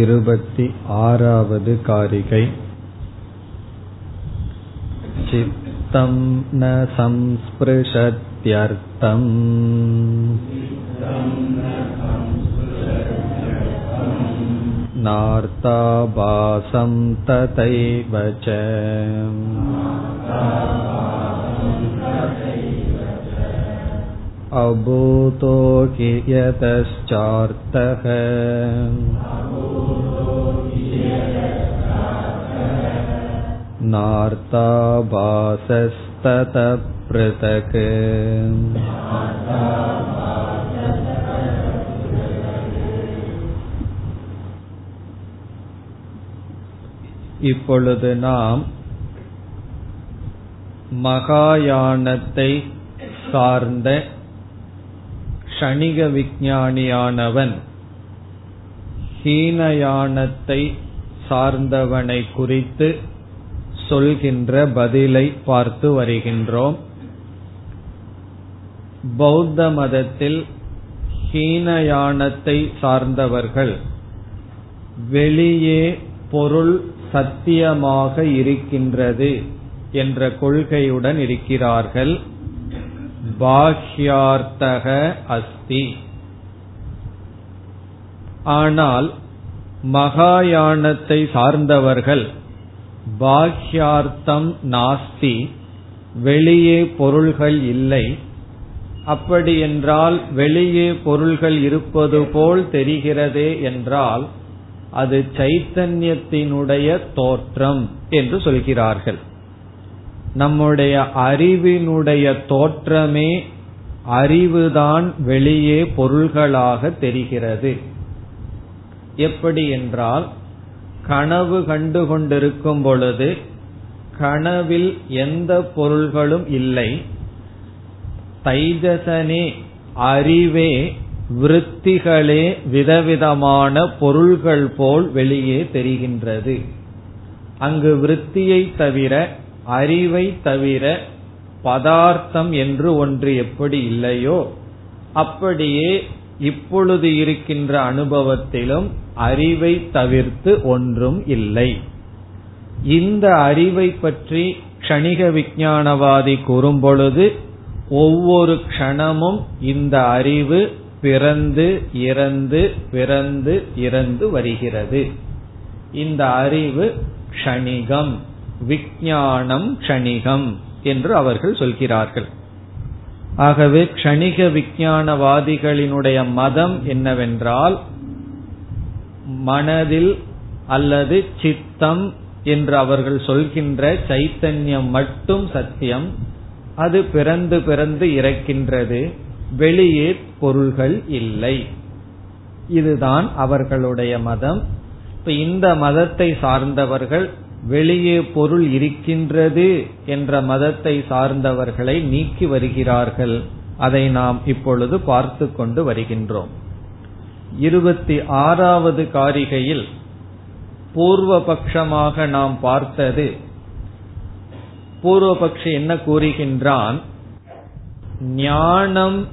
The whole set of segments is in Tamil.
இருபति आरावद् कारिकै चित्तं न संस्पृशत्यर्थम् नार्ताभासं तथैव च अभूतो हि यतश्चार्थः नार्ताभासस्ततः पृथक् இப்பொழுது நாம் மகாயானத்தை சார்ந்த க்ஷணிக விஞ்ஞானியானவன் ஹீனயானத்தை சார்ந்தவனை குறித்து சொல்கின்ற பதிலை பார்த்து வருகின்றோம். பௌத்த மதத்தில் ஹீனயானத்தை சார்ந்தவர்கள் வெளியே பொருள் சத்தியமாக இருக்கின்றது என்ற கொள்கையுடன் இருக்கிறார்கள். பாஹ்யார்த்தக அஸ்தி. ஆனால் மகாயானத்தை சார்ந்தவர்கள் பாஹ்யார்த்தம் நாஸ்தி வெளியே பொருள்கள் இல்லை. அப்படி என்றால் வெளியே பொருள்கள் இருப்பது போல் தெரிகிறதே என்றால் அது சைத்தன்யத்தினுடைய தோற்றம் என்று சொல்கிறார்கள். நம்முடைய அறிவினுடைய தோற்றமே அறிவுதான் வெளியே பொருள்களாக தெரிகிறது. எப்படி என்றால் கனவு கண்டு கொண்டிருக்கும் பொழுது கனவில் எந்த பொருள்களும் இல்லை. தைஜசனே அறிவே விருத்திகளே விதவிதமான பொருள்கள் போல் வெளியே தெரிகின்றது. அங்கு விருத்தியை தவிர அறிவை தவிர பதார்த்தம் என்று ஒன்று எப்படி இல்லையோ அப்படியே இப்பொழுது இருக்கின்ற அனுபவத்திலும் அறிவை தவிர்த்து ஒன்றும் இல்லை. இந்த அறிவை பற்றி க்ஷணிக விஞ்ஞானவாதி கூறும் பொழுது ஒவ்வொரு க்ஷணமும் இந்த அறிவு பிறந்து இறந்து பிறந்து இறந்து வருகிறது. இந்த அறிவு க்ஷணிகம் விஞ்ஞானம் க்ஷணிகம் என்று அவர்கள் சொல்கிறார்கள். ஆகவே க்ஷணிக விஞ்ஞானவாதிகளினுடைய மதம் என்னவென்றால் மனதில் அல்லது சித்தம் என்று அவர்கள் சொல்கின்ற சைத்தன்யம் மட்டும் சத்தியம். அது பிறந்து பிறந்து இறக்கின்றது. வெளியே பொருள்கள் இல்லை. இதுதான் அவர்களுடைய மதம். இப்ப இந்த மதத்தை சார்ந்தவர்கள் வெளியே பொருள் இருக்கின்றது என்ற மதத்தை சார்ந்தவர்களை நீக்கி வருகிறார்கள். அதை நாம் இப்பொழுது பார்த்து கொண்டு வருகின்றோம். இருபத்தி ஆறாவது காரிகையில் பூர்வபக்ஷமாக நாம் பார்த்தது. பூர்வபக்ஷி என்ன கூறுகின்றான்? ஞானம்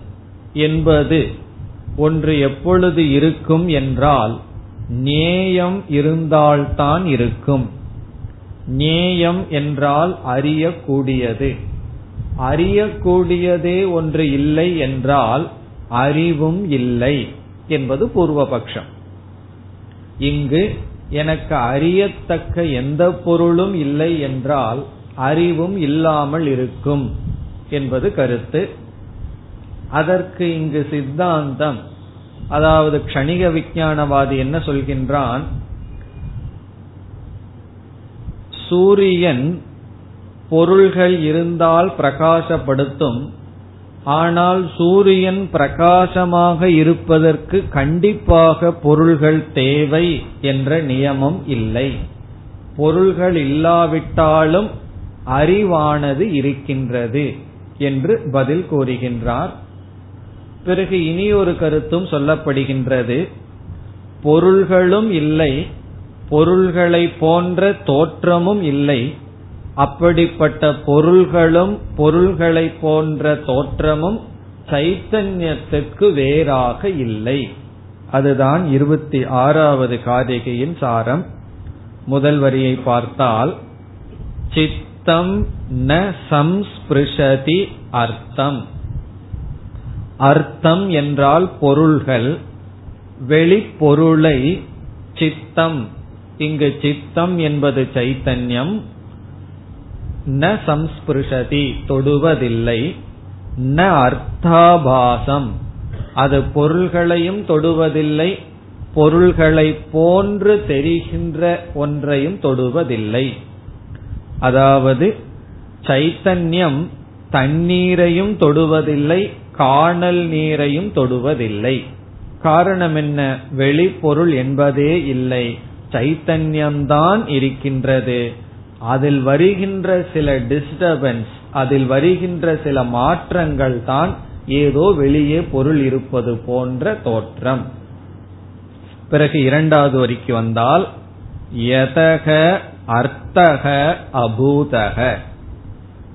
என்பது ஒன்று எப்பொழுது இருக்கும் என்றால் நேயம் இருந்தால்தான் இருக்கும். நேயம் என்றால் அறியக்கூடியது. அறியக்கூடியதே ஒன்று இல்லை என்றால் அறிவும் இல்லை. என்பது பூர்வபக்ஷம். இங்கு எனக்கு அறியத்தக்க எந்த பொருளும் இல்லை என்றால் அறிவும் இல்லாமல் இருக்கும் என்பது கருத்து. அதற்கு இங்கு சித்தாந்தம் அதாவது கணிக விஞ்ஞானவாதி என்ன சொல்கின்றான்? சூரியன் பொருள்கள் இருந்தால் பிரகாசப்படுத்தும் ஆனால் சூரியன் பிரகாசமாக இருப்பதற்கு கண்டிப்பாக பொருள்கள் தேவை என்ற நியமம் இல்லை. பொருள்கள் இல்லாவிட்டாலும் அறிவானது இருக்கின்றது என்று பதில் கூறுகின்றார். பிறகு இனி ஒரு கருத்தும் சொல்லப்படுகின்றது. பொருள்களும் இல்லை பொருள்களை போன்ற தோற்றமும் இல்லை அப்படிப்பட்ட பொருள்களும் பொருள்களை போன்ற தோற்றமும் சைத்தன்யத்திற்கு வேறாக இல்லை. அதுதான் இருபத்தி ஆறாவது காரிகையின் சாரம். முதல் வரியை பார்த்தால் சித்தம் ந சம்ஸ்பிருஷதி அர்த்தம். அர்த்தம் என்றால் பொருள்கள் வெளிப்பொருளை சித்தம். இங்கு சித்தம் என்பது சைத்தன்யம் ந சம்ஸ்பிருஷதி தொடுவதில்லை ந அர்த்தாபாசம். அது பொருள்களையும் தொடுவதில்லை பொருள்களை போன்று தெரிகின்ற ஒன்றையும் தொடுவதில்லை. அதாவது சைத்தன்யம் தண்ணீரையும் தொடுவதில்லை காணல் நீரையும் தொடுவதில்லை. காரணம் என்ன? வெளிப்பொருள் என்பதே இல்லை. சைத்தன்யம்தான் இருக்கின்றது. அதில் வருகின்ற சில டிஸ்டர்பன்ஸ் அதில் வருகின்ற சில மாற்றங்கள் தான் ஏதோ வெளியே பொருள் இருப்பது போன்ற தோற்றம். பிறகு இரண்டாவது வரிக்கு வந்தால் யதக அர்த்தக அபூதக.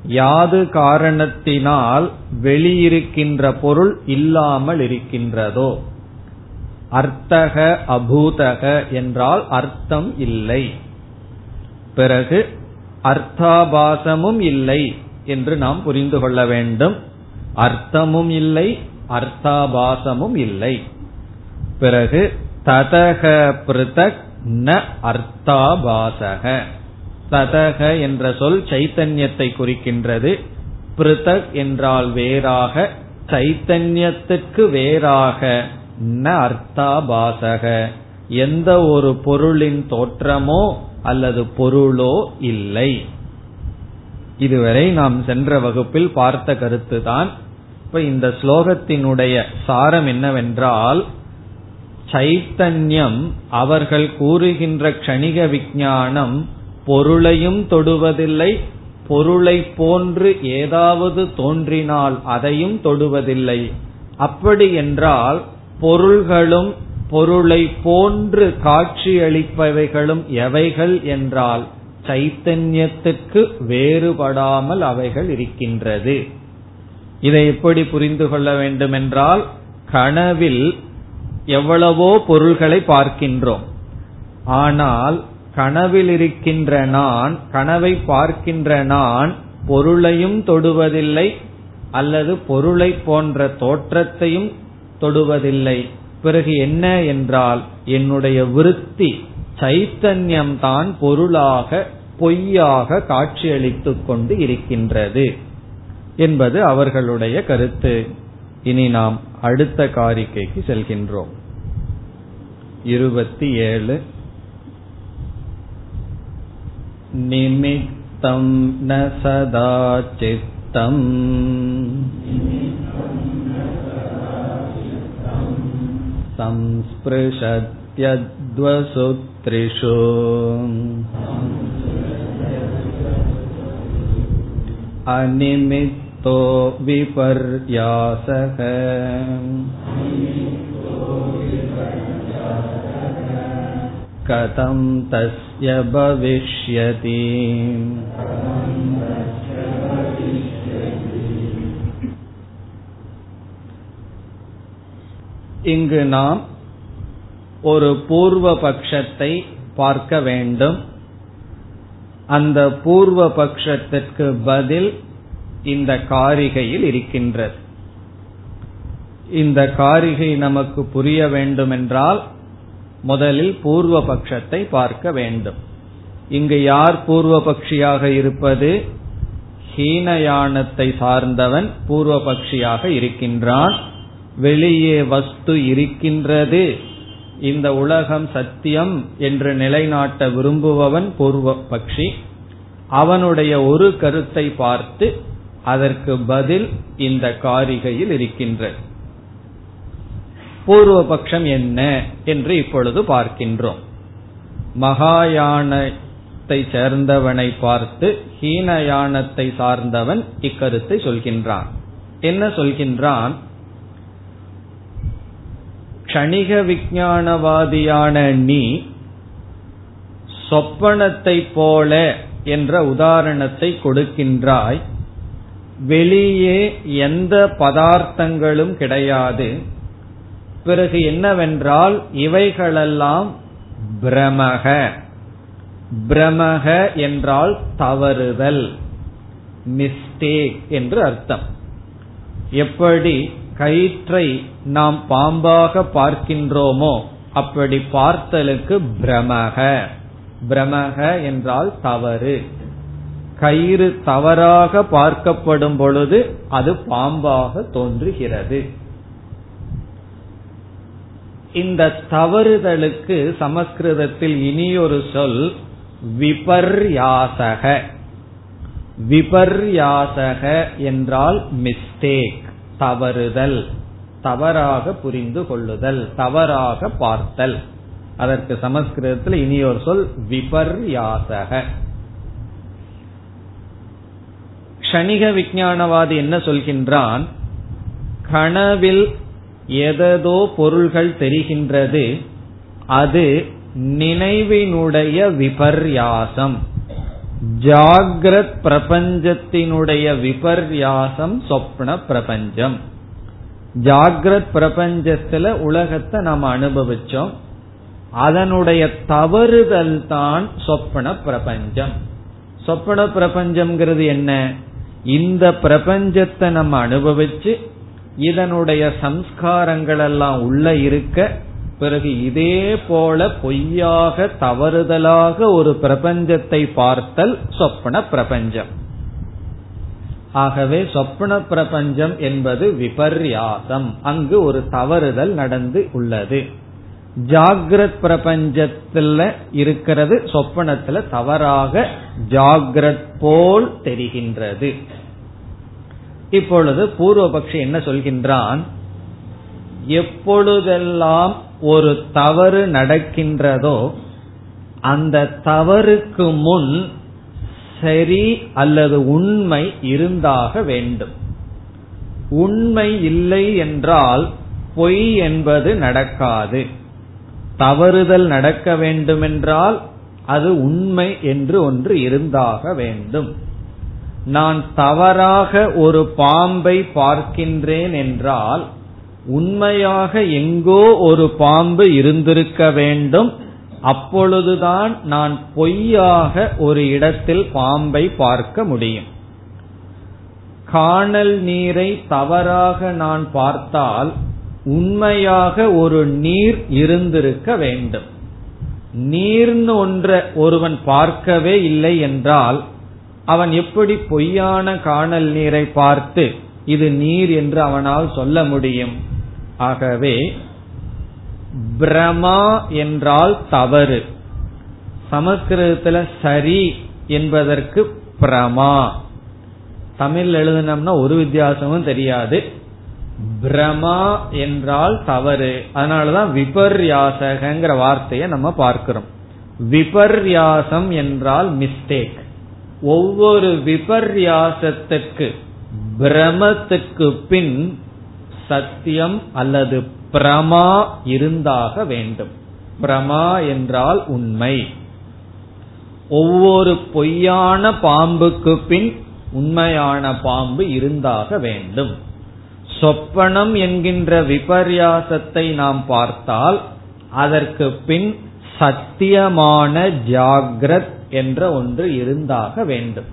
யாது காரணத்தினால் வெளியிருக்கின்ற பொருள் இல்லாமல் இருக்கின்றதோ? அர்த்தக அபூதக என்றால் அர்த்தம் இல்லை. பிறகு அர்த்தாபாசமும் இல்லை என்று நாம் புரிந்து கொள்ள வேண்டும். அர்த்தமும் இல்லை அர்த்தாபாசமும் இல்லை. பிறகு ததக பிருதக் ந அர்த்தாபாசக. ததக என்ற சொல் சைத்தன்யத்தை குறிக்கின்றது. பிருதக் என்றால் வேறாக சைத்தன்யத்துக்கு வேறாக ந அர்த்தாபாசக. எந்த ஒரு பொருளின் தோற்றமோ அல்லது பொருளோ இல்லை. இதுவரை நாம் சென்ற வகுப்பில் பார்த்த கருத்துதான் இப்ப இந்த ஸ்லோகத்தினுடைய சாரம் என்னவென்றால் சைத்தன்யம் அவர்கள் கூறுகின்ற கணிக விஞ்ஞானம் பொருளையும் தொடுவதில்லை பொருளை போன்று ஏதாவது தோன்றினால் அதையும் தொடுவதில்லை. அப்படி என்றால் பொருள்களும் பொருளை போன்று காட்சியளிப்பவைகளும் எவைகள் என்றால் சைத்தன்யத்துக்கு வேறுபடாமல் அவைகள் இருக்கின்றது. இதை எப்படி புரிந்து கொள்ள வேண்டும் என்றால் கனவில் எவ்வளவோ பொருள்களை பார்க்கின்றோம். ஆனால் கனவில் இருக்கின்ற நான் கனவை பார்க்கின்ற நான் பொருளையும் தொடுவதில்லை அல்லது பொருளை போன்ற தோற்றத்தையும் தொடுவதில்லை. பிறகு என்ன என்றால் என்னுடைய விருத்தி சைத்தன்யம் தான் பொருளாக பொய்யாக காட்சியளித்துக் கொண்டு இருக்கின்றது என்பது அவர்களுடைய கருத்து. இனி நாம் அடுத்த காரிக்கைக்கு செல்கின்றோம். இருபத்தி ஏழு. நிமித்தம் ந சித்தம். संस्पृशत्यद्वसूत्रिषु अनिमित्तो विपर्यासः कथं तस्य भविष्यति இங்கு நாம் ஒரு பூர்வ பட்சத்தை பார்க்க வேண்டும். அந்த பூர்வ பட்சத்திற்கு பதில் இந்த காரிகையில் இருக்கின்றது. இந்த காரிகை நமக்கு புரிய வேண்டுமென்றால் முதலில் பூர்வ பட்சத்தை பார்க்க வேண்டும். இங்கு யார் பூர்வ பட்சியாக இருப்பது? ஹீனயானத்தை சார்ந்தவன் பூர்வ பட்சியாக இருக்கின்றான். வெளியே வஸ்து இருக்கின்றது. இந்த உலகம் சத்தியம் என்று நிலைநாட்ட விரும்புபவன் பூர்வ பக்ஷி. அவனுடைய ஒரு கருத்தை பார்த்து அதற்கு பதில் இந்த காரிகையில் இருக்கின்றது. பூர்வ பட்சம் என்ன என்று இப்பொழுது பார்க்கின்றோம். மகாயானத்தை சேர்ந்தவனை பார்த்து ஹீனயானத்தை சார்ந்தவன் இக்கருத்தை சொல்கின்றான். என்ன சொல்கின்றான்? கணிக விஞ்ஞானவாதியான நீ சொப்பனத்தை போல என்ற உதாரணத்தை கொடுக்கின்றாய். வெளியே எந்த பதார்த்தங்களும் கிடையாது. பிறகு என்னவென்றால் இவைகளெல்லாம் பிரமக. பிரமக என்றால் தவறுதல் மிஸ்டேக் என்று அர்த்தம். எப்படி? கயிற்றை நாம் பாம்பாக பார்க்கின்றோமோ அப்படி பார்த்தலுக்கு பிரமக. பிரமக என்றால் தவறு. கயிறு தவறாக பார்க்கப்படும் பொழுது அது பாம்பாக தோன்றுகிறது. இந்த தவறுதலுக்கு சமஸ்கிருதத்தில் இனியொரு சொல் விபர்யாசக. விபர்யாசக என்றால் மிஸ்டேக் தவறுதல் தவறாக புரிந்து கொள்ளுதல் தவறாக பார்த்தல். அதற்கு சமஸ்கிருதத்தில் இனியொரு சொல் விபர்யாசக. கணிக விஞ்ஞானவாதி என்ன சொல்கின்றான்? கனவில் எததோ பொருள்கள் தெரிகின்றது அது நினைவினுடைய விபர்யாசம். ஜாகிரத் பிரபஞ்சத்தினுடைய விபர்யாசம் சொப்ன பிரபஞ்சம். ஜாகிரத் பிரபஞ்சத்துல உலகத்தை நாம் அனுபவிச்சோம். அதனுடைய தவறுதல் தான் சொப்பன பிரபஞ்சம். சொப்பன பிரபஞ்சம்ங்கிறது என்ன? இந்த பிரபஞ்சத்தை நம்ம அனுபவிச்சு இதனுடைய சம்ஸ்காரங்கள் எல்லாம் உள்ள இருக்க பிறகு இதே போல பொய்யாக தவறுதலாக ஒரு பிரபஞ்சத்தை பார்த்தல் சொப்பன பிரபஞ்சம். ஆகவே சொப்பன பிரபஞ்சம் என்பது விபர்யாசம் அங்கு ஒரு தவறுதல் நடந்து உள்ளது. ஜாகிரத் பிரபஞ்சத்துல இருக்கிறது சொப்பனத்துல தவறாக ஜாகிரத் போல் தெரிகின்றது. இப்பொழுது பூர்வபக்ஷி என்ன சொல்கின்றான்? எப்பொழுதெல்லாம் ஒரு தவறு நடக்கின்றதோ அந்த தவறுக்கு முன் சரி அல்லது உண்மை இருந்தாக வேண்டும். உண்மை இல்லை என்றால் பொய் என்பது நடக்காது. தவறுதல் நடக்க வேண்டுமென்றால் அது உண்மை என்று ஒன்று இருந்தாக வேண்டும். நான் தவறாக ஒரு பாம்பை பார்க்கின்றேன் என்றால் உண்மையாக எங்கோ ஒரு பாம்பு இருந்திருக்க வேண்டும். அப்பொழுதுதான் நான் பொய்யாக ஒரு இடத்தில் பாம்பை பார்க்க முடியும். காணல் நீரை தவறாக நான் பார்த்தால் உண்மையாக ஒரு நீர் இருந்திருக்க வேண்டும். நீர்னு ஒன்ற ஒருவன் பார்க்கவே இல்லை என்றால் அவன் எப்படி பொய்யான காணல் நீரை பார்த்து இது நீர் என்று அவனால் சொல்ல முடியும்? ஆகவே பிரமா என்றால் தவறு. சமஸ்கிருதத்துல சரி என்பதற்கு பிரமா. தமிழ் எழுதினோம்னா ஒரு வித்தியாசமும் தெரியாது. பிரமா என்றால் தவறு. அதனாலதான் விபர்யாசகங்கிற வார்த்தையை நம்ம பார்க்கிறோம். விபர்யாசம் என்றால் மிஸ்டேக் ஒவ்வொரு விபர்யாசத்துக்கு பிரமத்துக்கு பின் சத்தியம் அல்லது பிரமா இருந்தாக வேண்டும். பிரமா என்றால் உண்மை. ஒவ்வொரு பொய்யான பாம்புக்கு பின் உண்மையான பாம்பு இருந்தாக வேண்டும். சொப்பனம் என்கின்ற விபர்யாசத்தை நாம் பார்த்தால் அதற்கு பின் சத்தியமான ஜாகிரத் என்ற ஒன்று இருந்தாக வேண்டும்.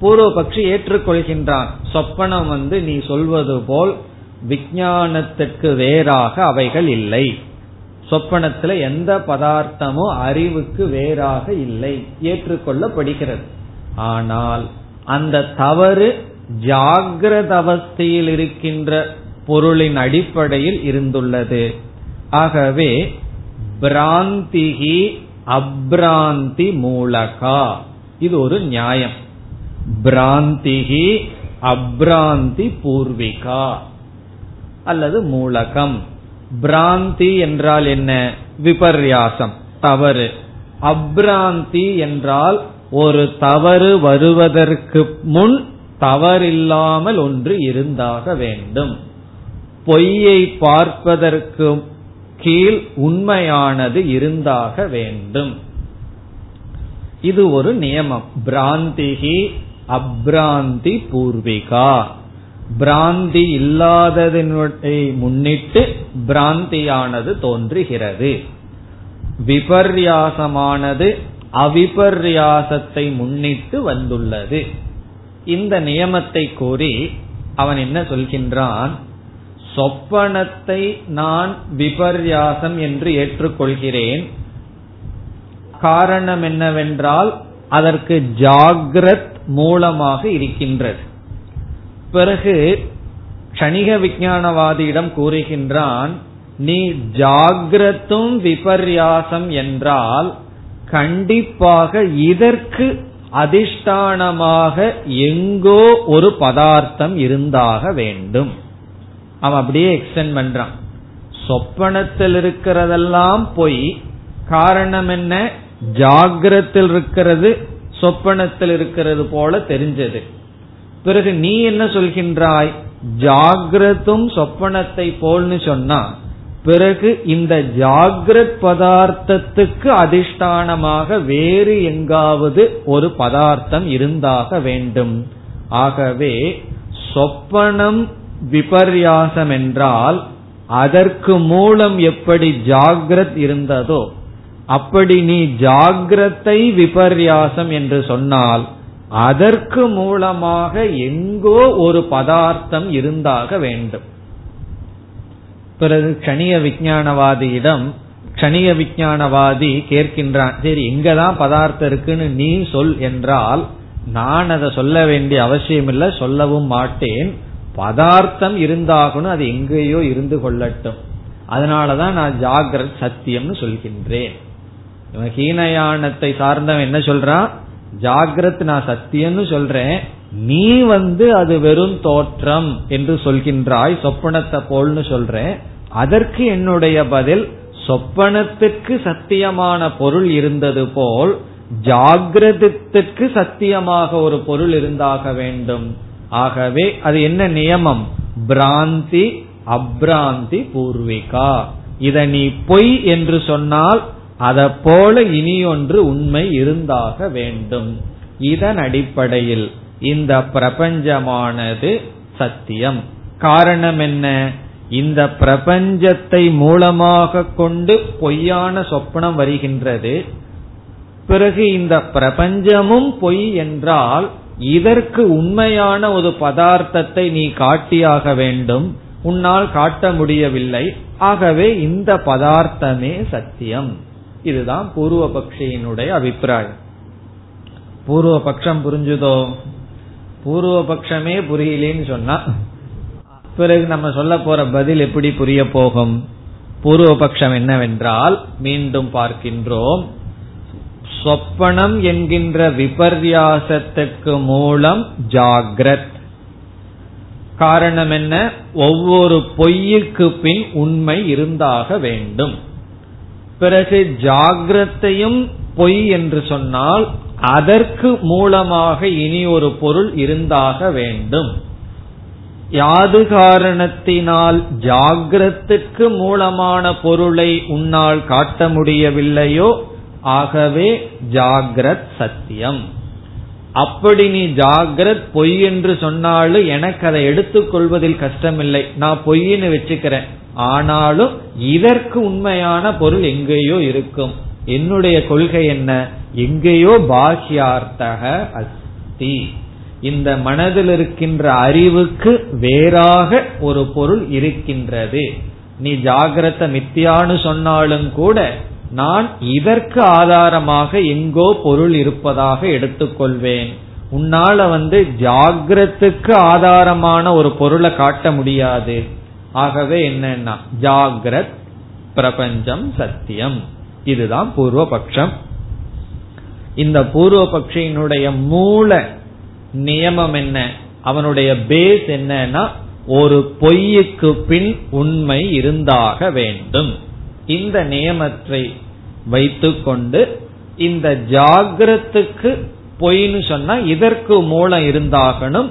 பூர்வபக்ஷி ஏற்றுக்கொள்கின்றான் சொப்பனம் வந்து நீ சொல்வது போல் விஞ்ஞானத்துக்கு வேறாக அவைகள் இல்லை. சொப்பனத்துல எந்த பதார்த்தமும் அறிவுக்கு வேறாக இல்லை. ஏற்றுக்கொள்ளப்படுகிறது. ஆனால் அந்த தவறு ஜாகிரத அவஸ்தையில் இருக்கின்ற பொருளின் அடிப்படையில் இருந்துள்ளது. ஆகவே பிராந்திகி அப்ராந்தி மூலகா. இது ஒரு நியாயம். பிராந்திகி அப்ராந்தி பூர்விகா. அல்லது மூலகம். பிராந்தி என்றால் என்ன? விபர்யாசம் தவறு. அப்ராந்தி என்றால் ஒரு தவறு வருவதற்கு முன் தவறில்லாமல் ஒன்று இருந்தாக வேண்டும். பொய்யை பார்ப்பதற்கு கீழ் உண்மையானது இருந்தாக வேண்டும். இது ஒரு நியமம். பிராந்திகி அப்ராந்தி பூர்விகா. பிராந்தி இல்லாததனுடைய முன்னிட்டு பிராந்தியானது தோன்றுகிறது. விபர்யாசமானது அவிபர்யாசத்தை முன்னிட்டு வந்துள்ளது. இந்த நியமத்தை கூறி அவன் என்ன சொல்கின்றான்? சொப்பனத்தை நான் விபர்யாசம் என்று ஏற்றுக்கொள்கிறேன். காரணம் என்னவென்றால் அதற்கு ஜாகிரத் மூலமாக இருக்கின்றது. பிறகு கணிக விஞ்ஞானவாதியிடம் கூறுகின்றான் நீ ஜாகிரத்தும் விபர்யாசம் என்றால் கண்டிப்பாக இதற்கு அதிஷ்டானமாக எங்கோ ஒரு பதார்த்தம் இருந்தாக வேண்டும். அவன் அப்படியே எக்ஸ்டென்ட் பண்றான். சொப்பனத்தில் இருக்கிறதெல்லாம் பொய். காரணம் என்ன? ஜாகிரத்தில் இருக்கிறது சொப்பனத்தில் இருக்கிறது போல தெரிஞ்சது. பிறகு நீ என்ன சொல்கின்றாய்? ஜாகிரதும் சொப்பனத்தை போல்னு சொன்னா பிறகு இந்த ஜாகிரத் பதார்த்தத்துக்கு அதிஷ்டானமாக வேறு எங்காவது ஒரு பதார்த்தம் இருந்தாக வேண்டும். ஆகவே சொப்பனம் விபர்யாசம் என்றால் அதற்கு மூலம் எப்படி ஜாகிரத் இருந்ததோ அப்படி நீ ஜாகிரத்தை விபர்யாசம் என்று சொன்னால் அதற்கு மூலமாக எங்கோ ஒரு பதார்த்தம் இருந்தாக வேண்டும். பிறகு கணிய விஞ்ஞானவாதியிடம் கணிய விஞ்ஞானவாதி கேட்கின்றான் சரி இங்கதான் பதார்த்தம் இருக்குன்னு நீ சொல் என்றால் நான் அதை சொல்ல வேண்டிய அவசியம் இல்லை சொல்லவும் மாட்டேன். பதார்த்தம் இருந்தாகணும் அது எங்கேயோ இருந்து கொள்ளட்டும். அதனாலதான் நான் ஜாகிரத் சத்தியம்னு சொல்கின்றேன். ஹீனயானத்தை சார்ந்தவன் என்ன சொல்றான்? ஜாகிரத் நான் சத்தியம்னு சொல்றேன். நீ வந்து அது வெறும் தோற்றம் என்று சொல்கின்றாய் சொப்பனத்தை போல்னு சொல்றேன். அதற்கு என்னுடைய பதில் சொப்பனத்திற்கு சத்தியமான பொருள் இருந்தது போல் ஜாகிரதத்திற்கு சத்தியமாக ஒரு பொருள் இருந்தாக வேண்டும். ஆகவே அது என்ன நியமம்? பிராந்தி அப்ராந்தி பூர்விகா. இத நீ பொய் என்று சொன்னால் போல இனி ஒன்று உண்மை இருந்தாக வேண்டும். இதன் அடிப்படையில் இந்த பிரபஞ்சமானது சத்தியம். காரணம் என்ன? இந்த பிரபஞ்சத்தை மூலமாக கொண்டு பொய்யான சொப்பனம் வருகின்றது. பிறகு இந்த பிரபஞ்சமும் பொய் என்றால் இதற்கு உண்மையான ஒரு பதார்த்தத்தை நீ காட்டியாக வேண்டும். உன்னால் காட்ட முடியவில்லை. ஆகவே இந்த பதார்த்தமே சத்தியம். இதுதான் பூர்வ பக்ஷியினுடைய அபிப்பிராயம். பூர்வ பட்சம் புரிஞ்சுதோ? பூர்வ பட்சமே புரியலேன்னு சொன்னா பிறகு நம்ம சொல்ல போற பதில் எப்படி புரிய போகும்? பூர்வ பட்சம் என்னவென்றால் மீண்டும் பார்க்கின்றோம் சொப்பனம் என்கின்ற விபர்யாசத்துக்கு மூலம் ஜாகிரத். காரணம் என்ன? ஒவ்வொரு பொய்யுக்கு பின் உண்மை இருந்தாக வேண்டும். பிறகு ஜாகிரத்தையும் பொய் என்று சொன்னால் அதற்கு மூலமாக இனி ஒரு பொருள் இருந்தாக வேண்டும். யாது காரணத்தினால் ஜாகிரத்துக்கு மூலமான பொருளை உன்னால் காட்ட முடியவில்லையோ ஆகவே ஜாகிரத் சத்தியம். அப்படி நீ ஜாகிரத் பொய் என்று சொன்னாலும் எனக்கு அதை எடுத்துக்கொள்வதில் கஷ்டமில்லை. நான் பொய்ன்னு வச்சுக்கிறேன். ஆனாலும் இதற்கு உண்மையான பொருள் எங்கேயோ இருக்கும். என்னுடைய கொள்கை என்ன? எங்கேயோ பாக்கியார்த்தக அஸ்தி. இந்த மனதில் இருக்கின்ற அறிவுக்கு வேறாக ஒரு பொருள் இருக்கின்றது. நீ ஜாகிரத மித்தியான்னு சொன்னாலும் கூட நான் இதற்கு ஆதாரமாக எங்கோ பொருள் இருப்பதாக எடுத்துக்கொள்வேன். உன்னால வந்து ஜாகிரத்துக்கு ஆதாரமான ஒரு பொருளை காட்ட முடியாது. ஆகவே என்னன்னா ஜாகிரத் பிரபஞ்சம் சத்தியம். இதுதான் பூர்வபக்ஷம். இந்த பூர்வபக்ஷியினுடைய மூல நியமம் என்ன? அவனுடைய பேஸ் என்னன்னா ஒரு பொய்யுக்கு பின் உண்மை இருந்தாக வேண்டும். இந்த நியமத்தை வைத்துக்கொண்டு இந்த ஜாகிரத்துக்கு பொய்னு சொன்னா இதற்கு மூலம் இருந்தாகணும்.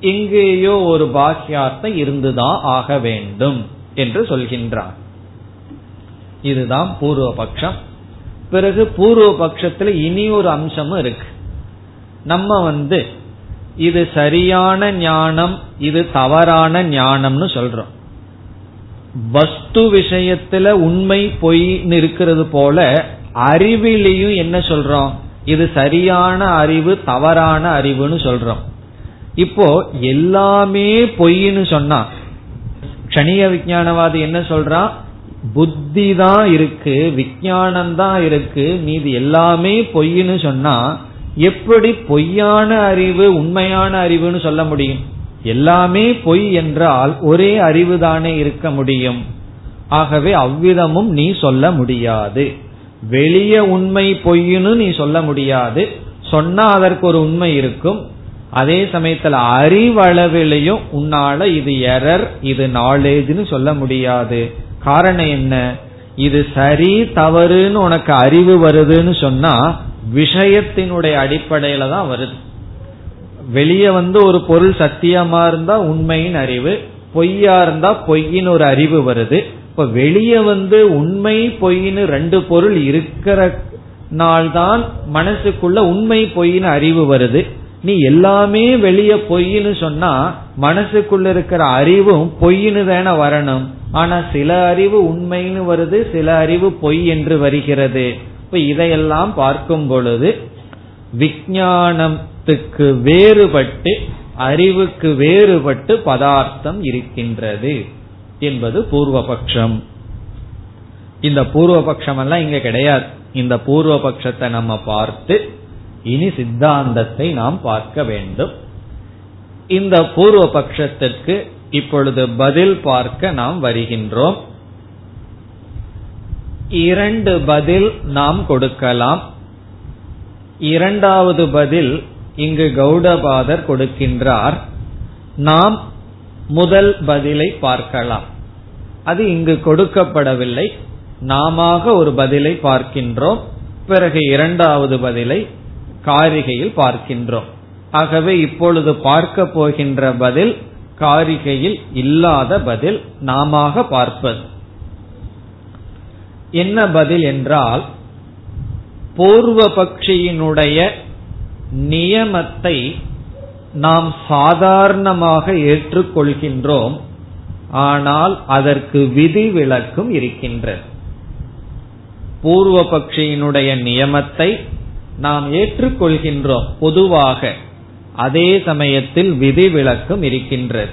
இங்கேயோ ஒரு பாக்கியார்த்தம் இருந்துதான் ஆக வேண்டும் என்று சொல்கின்றார். இதுதான் பூர்வபக்ஷம். பிறகு பூர்வபக்ஷத்துல இனி ஒரு அம்சமும் இருக்கு. நம்ம வந்து இது சரியான ஞானம் இது தவறான ஞானம்னு சொல்றோம். வஸ்து விஷயத்துல உண்மை பொய்ன்னு இருக்கிறது போல அறிவிலையும் என்ன சொல்றோம்? இது சரியான அறிவு தவறான அறிவுன்னு சொல்றோம். இப்போ எல்லாமே பொய்ன்னு சொன்னா கணிய விஞ்ஞானவாதி என்ன சொல்றான் புத்தி தான் இருக்கு விஜயானம் தான் இருக்கு மீது எல்லாமே பொய்ன்னு சொன்னா எப்படி பொய்யான அறிவு உண்மையான அறிவுன்னு சொல்ல முடியும்? எல்லாமே பொய் என்றால் ஒரே அறிவு தானே இருக்க முடியும். ஆகவே அவ்விதமும் நீ சொல்ல முடியாது. வெளிய உண்மை பொய்னு நீ சொல்ல முடியாது. சொன்னா அதற்கு ஒரு உண்மை இருக்கும். அதே சமயத்துல அறிவளவிலையும் உன்னால இது எரர் இது நாலேஜ்னு சொல்ல முடியாது. காரணம் என்ன? இது சரி தவறுன்னு உனக்கு அறிவு வருதுன்னு சொன்னா விஷயத்தினுடைய அடிப்படையில தான் வருது. வெளியே வந்து ஒரு பொருள் சத்தியமா இருந்தா உண்மையின் அறிவு பொய்யா இருந்தா பொய்யின் ஒரு அறிவு வருது. இப்ப வெளியே வந்து உண்மை பொய்னு ரெண்டு பொருள் இருக்கிற நாள்தான் மனசுக்குள்ள உண்மை பொய்னு அறிவு வருது. நீ எல்லாமே வெளியே பொய்னு சொன்னா மனசுக்குள்ள இருக்கிற அறிவும் பொய்னு தானே வரணும். ஆனா சில அறிவு உண்மைன்னு வருது சில அறிவு பொய் என்று வருகிறது. இப்ப இதையெல்லாம் பார்க்கும் பொழுது விஞ்ஞானத்துக்கு வேறுபட்டு அறிவுக்கு வேறுபட்டு பதார்த்தம் இருக்கின்றது என்பது பூர்வபக்ஷம். இந்த பூர்வபக்ஷம் எல்லாம் இங்க கிடையாது. இந்த பூர்வபக்ஷத்தை நம்ம பார்த்து இனி சித்தாந்தத்தை நாம் பார்க்க வேண்டும். இந்த பூர்வ பட்சத்திற்கு இப்பொழுது பதில் பார்க்க நாம் வருகின்றோம். இரண்டு பதில் நாம் கொடுக்கலாம். இரண்டாவது பதில் இங்கு கௌடபாதர் கொடுக்கின்றார். நாம் முதல் பதிலை பார்க்கலாம். அது இங்கு கொடுக்கப்படவில்லை. நாம ஒரு பதிலை பார்க்கின்றோம். பிறகு இரண்டாவது பதிலை காரிகையில் பார்க்கின்றோம். ஆகவே இப்பொழுது பார்க்க போகின்ற பதில் காரிகையில் இல்லாத பதில் நாம பார்ப்பது. என்ன பதில் என்றால் பூர்வ பக்ஷியினுடைய நியமத்தை நாம் சாதாரணமாக ஏற்றுக்கொள்கின்றோம் ஆனால் அதற்கு விதிவிலக்கும் இருக்கின்றது. பூர்வ பக்ஷியினுடைய நியமத்தை நாம் ஏற்றுக்கொள்கின்றோம் பொதுவாக அதே சமயத்தில் விதிவிலக்கும் இருக்கின்றது.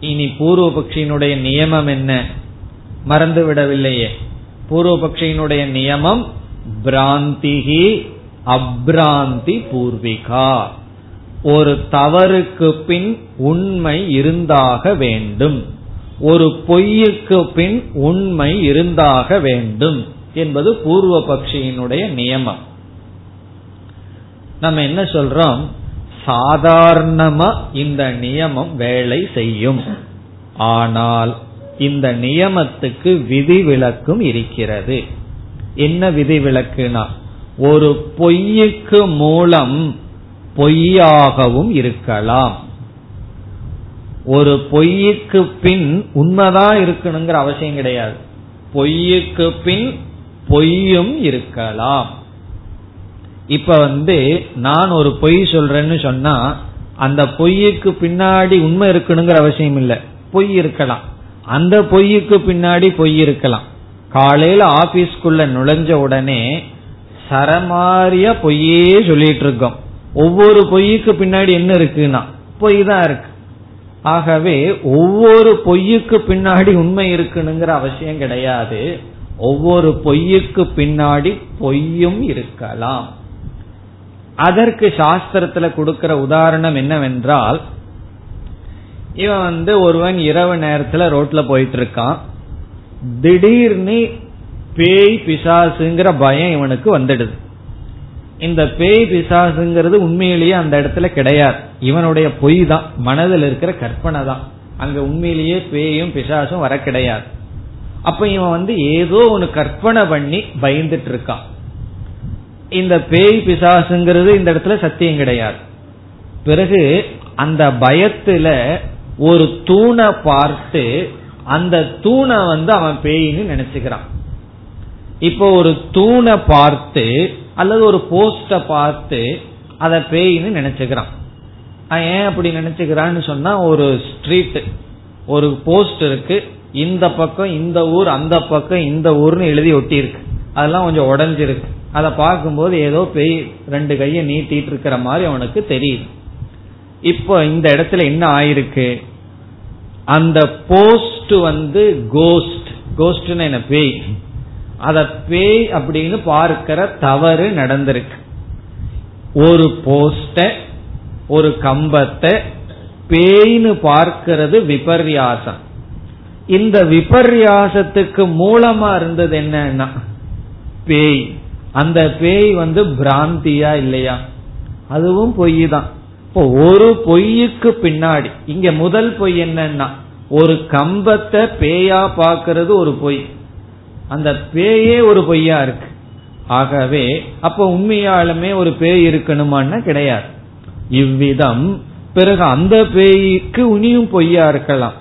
இனி பூர்வபக்ஷியினுடைய நியமம் என்ன? மறந்துவிடவில்லையே பூர்வபக்ஷியினுடைய நியமம் பிராந்திகி அப்ராந்தி பூர்விகா. ஒரு தவறுக்கு பின் உண்மை இருந்தாக வேண்டும். ஒரு பொய்யுக்கு பின் உண்மை இருந்தாக வேண்டும். என்பது பூர்வ பக்ஷியினுடைய நியமம். நம்ம என்ன சொல்றோம்? சாதாரணமா இந்த நியமம் வேலை செய்யும். ஆனால் இந்த நியமத்துக்கு விதிவிலக்கும் இருக்கிறது. என்ன விதிவிலக்குனா ஒரு பொய்யுக்கு மூலம் பொய்யாகவும் இருக்கலாம். ஒரு பொய்யுக்கு பின் உண்மைதான் இருக்கணுங்கிற அவசியம் கிடையாது. பொய்யுக்கு பின் பொய்யும் இருக்கலாம். இப்ப வந்து நான் ஒரு பொய் சொல்றேன்னு சொன்னா அந்த பொய்யுக்கு பின்னாடி உண்மை இருக்கணுங்கிற அவசியம் இல்லை. பொய் இருக்கலாம். அந்த பொய்யுக்கு பின்னாடி பொய் இருக்கலாம். காலையில ஆபீஸ்க்குள்ள நுழைஞ்ச உடனே சரமாரியா பொய்யே சொல்லிட்டு இருக்கோம் ஒவ்வொரு பொய்யுக்கு பின்னாடி என்ன இருக்குன்னா பொய் தான் இருக்கு. ஆகவே ஒவ்வொரு பொய்யுக்கு பின்னாடி உண்மை இருக்கணுங்கிற அவசியம் கிடையாது. ஒவ்வொரு பொய்யுக்கு பின்னாடி பொய்யும் இருக்கலாம். அதற்கு சாஸ்திரத்துல கொடுக்கிற உதாரணம் என்னவென்றால் இவன் வந்து ஒருவன் இரவு நேரத்துல ரோட்ல போயிட்டு இருக்கான் திடீர்னு பேய் பிசாசுங்கிற பயம் இவனுக்கு வந்துடுது. இந்த பேய் பிசாசுங்கிறது உண்மையிலேயே அந்த இடத்துல கிடையாது. இவனுடைய பொய் தான் மனதில் இருக்கிற கற்பனை தான். அங்க உண்மையிலேயே பேயும் பிசாசும் வர கிடையாது. அப்ப இவன் வந்து ஏதோ ஒன்னு கற்பனை பண்ணி பயந்துட்டு இருக்கான் இந்த பேய் பிசாசுங்கிறது இந்த இடத்துல சத்தியம் கிடையாது. பிறகு அந்த பயத்துல ஒரு தூணை பார்த்து அந்த தூணை வந்து அவன் பேயின்னு நினைச்சுக்கிறான். இப்போ ஒரு தூணை பார்த்து அல்லது ஒரு போஸ்ட பார்த்து அத பேயின்னு நினைச்சுக்கிறான். ஏன் அப்படி நினைச்சுக்கிறான்னு சொன்னா ஒரு ஸ்ட்ரீட் ஒரு போஸ்ட் இருக்கு. இந்த பக்கம் இந்த ஊர் அந்த பக்கம் இந்த ஊர்னு எழுதி ஒட்டியிருக்கு. அதெல்லாம் கொஞ்சம் உடஞ்சிருக்கு. அதை பார்க்கும்போது ஏதோ பேய் ரெண்டு கையை நீட்டிட்டு இருக்கிற மாதிரி அவனுக்கு தெரியுது. இப்போ இந்த இடத்துல என்ன ஆயிருக்கு? அந்த போஸ்ட் வந்து கோஸ்ட் கோஸ்ட்னு என்ன? பேய். அத பேய் அப்படின்னு பார்க்கிற தவறு நடந்திருக்கு. ஒரு போஸ்ட ஒரு கம்பத்தை பேய்னு பார்க்கிறது விபர்யாசம். இந்த விபர்யாசத்துக்கு மூலமா இருந்தது என்னன்னா பேய். அந்த பேய் வந்து பிராந்தியா இல்லையா? அதுவும் பொய் தான். இப்போ ஒரு பொய்யுக்கு பின்னாடி இங்க முதல் பொய் என்னன்னா ஒரு கம்பத்தை பேயா பாக்குறது ஒரு பொய். அந்த பேயே ஒரு பொய்யா இருக்கு. ஆகவே அப்ப உண்மையாலுமே ஒரு பேய் இருக்கணுமான்னு கிடையாது. இவ்விதம் பிறகு அந்த பேய்க்கு உனியும் பொய்யா இருக்கலாம்.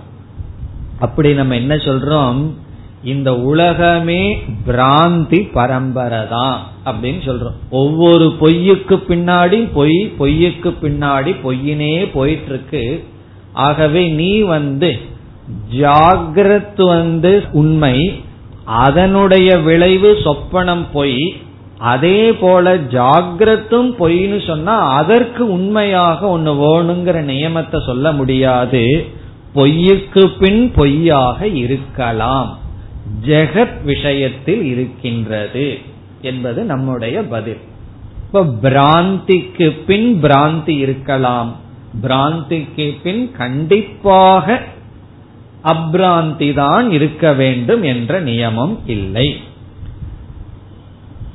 அப்படி நம்ம என்ன சொல்றோம்? இந்த உலகமே பிராந்தி பரம்பரை தான் அப்படின்னு சொல்றோம். ஒவ்வொரு பொய்யுக்கு பின்னாடி பொய் பொய்யுக்கு பின்னாடி பொய்யினே போயிட்டு இருக்கு ஆகவே நீ வந்து ஜாகிரத் வந்து உண்மை அதனுடைய விளைவு சொப்பனம் பொய் அதே போல ஜாகிரத்தும் பொய்னு சொன்னா அதற்கு உண்மையாக ஒன்னு வேணுங்கிற நியமத்தை சொல்ல முடியாது. பொய்யுக்கு பின் பொய்யாக இருக்கலாம். ஜெகத் விஷயத்தில் இருக்கின்றது என்பது நம்முடைய பதில். இப்ப பிராந்திக்கு பின் பிராந்தி இருக்கலாம். பிராந்திக்கு பின் கண்டிப்பாக அப்ராந்தி தான் இருக்க வேண்டும் என்ற நியமம் இல்லை.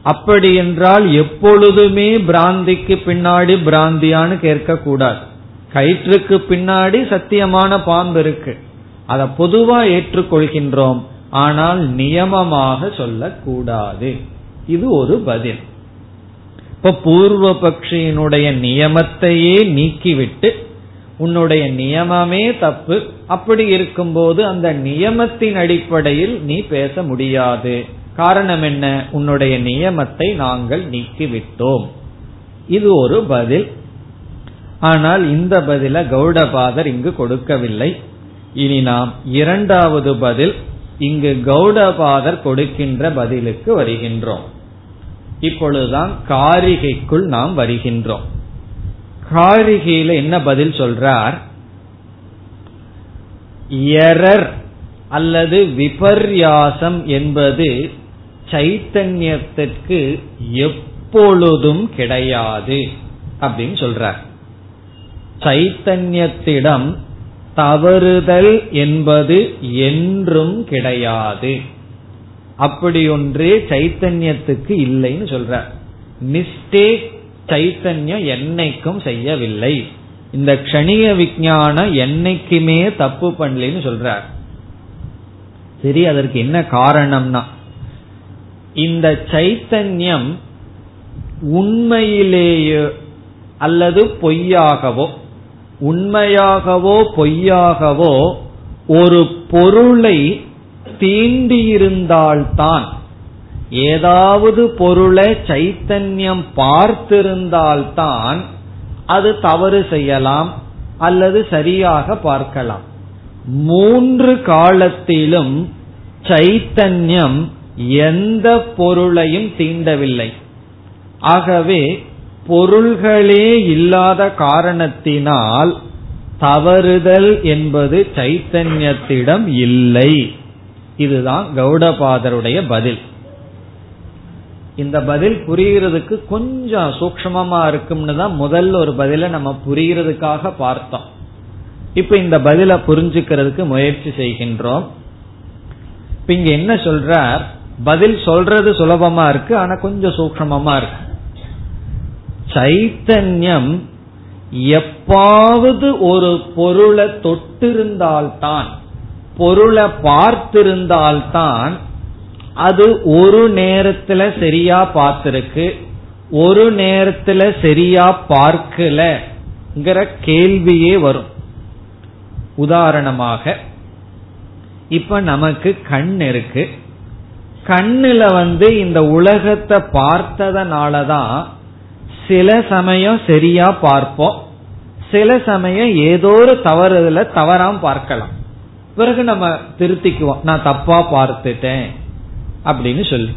அப்படி என்றால் எப்பொழுதுமே பிராந்திக்கு பின்னாடி பிராந்தியான்னு கேட்கக்கூடாது. கயிற்றுக்கு பின்னாடி சத்தியமான பாம்பு இருக்கு. அதை பொதுவா ஏற்றுக்கொள்கின்றோம். ஆனால் நியமமாக சொல்லக்கூடாது. இது ஒரு பதில். இப்ப பூர்வ பக்ஷியினுடைய நியமத்தையே நீக்கிவிட்டு உன்னுடைய நியமமே தப்பு. அப்படி இருக்கும்போது அந்த நியமத்தின் அடிப்படையில் நீ பேச முடியாது. காரணம் என்ன? உன்னுடைய நியமத்தை நாங்கள் நீக்கிவிட்டோம். இது ஒரு பதில். ஆனால் இந்த பதில கௌடபாதர் இங்கு கொடுக்கவில்லை. இனி நாம் இரண்டாவது பதில் இங்கு கௌடபாதர் கொடுக்கின்ற பதிலுக்கு வருகின்றோம். இப்பொழுதுதான் காரிகைக்குள் நாம் வருகின்றோம். காரிகையில என்ன பதில் சொல்றார்? எரர் அல்லது விபர்யாசம் என்பது சைத்தன்யத்திற்கு எப்பொழுதும் கிடையாது அப்படின்னு சொல்றார். சைத்தன்யத்திடம் தவறுதல் என்பது என்றும் கிடையாது. அப்படி ஒன்றே சைத்தன்யத்துக்கு இல்லைன்னு சொல்ற. மிஸ்டேக் சைத்தன்யம் என்னைக்கும் செய்யவில்லை. இந்த க்ஷணிய விஞ்ஞானம் என்னைக்குமே தப்பு பண்ணலன்னு சொல்றார் சரி அதற்கு என்ன காரணம்னா இந்த சைத்தன்யம் உண்மையிலேயோ அல்லது பொய்யாகவோ உண்மையாகவோ பொய்யாகவோ ஒரு பொருளை தீண்டியிருந்தால்தான் ஏதாவது பொருளை சைத்தன்யம் பார்த்திருந்தால்தான் அது தவறு செய்யலாம் அல்லது சரியாக பார்க்கலாம். மூன்று காலத்திலும் சைத்தன்யம் எந்த பொருளையும் தீண்டவில்லை. ஆகவே பொருள்களே இல்லாத காரணத்தினால் தவறுதல் என்பது சைத்தன்யத்திடம் இல்லை. இதுதான் கௌடபாதருடைய பதில். இந்த பதில் புரிகிறதுக்கு கொஞ்சம் சூக்மமா இருக்கும்னு தான் முதல்ல ஒரு பதில நம்ம புரிகிறதுக்காக பார்த்தோம். இப்ப இந்த பதில புரிஞ்சுக்கிறதுக்கு முயற்சி செய்கின்றோம். இப்ப இங்க என்ன சொல்ற பதில் சொல்றது சுலபமா இருக்கு ஆனா கொஞ்சம் சூக்மமா இருக்கு. சைத்தன்யம் எப்பாவது ஒரு பொருளை தொட்டிருந்தால்தான் பொருளை பார்த்திருந்தால்தான் அது ஒரு நேரத்துல சரியா பார்த்திருக்கு ஒரு நேரத்துல சரியா பார்க்கலங்கிற கேள்வியே வரும். உதாரணமாக இப்ப நமக்கு கண் இருக்கு. கண்ணுல வந்து இந்த உலகத்தை பார்த்ததனாலதான் சில சமயம் சரியா பார்ப்போம். சில சமயம் ஏதோ ஒரு தவறுதல தவறாம பார்க்கலாம். பிறகு நம்ம திருத்திக்குவோம். நான் தப்பா பார்த்துட்டேன். அப்படின்னு சொல்லி.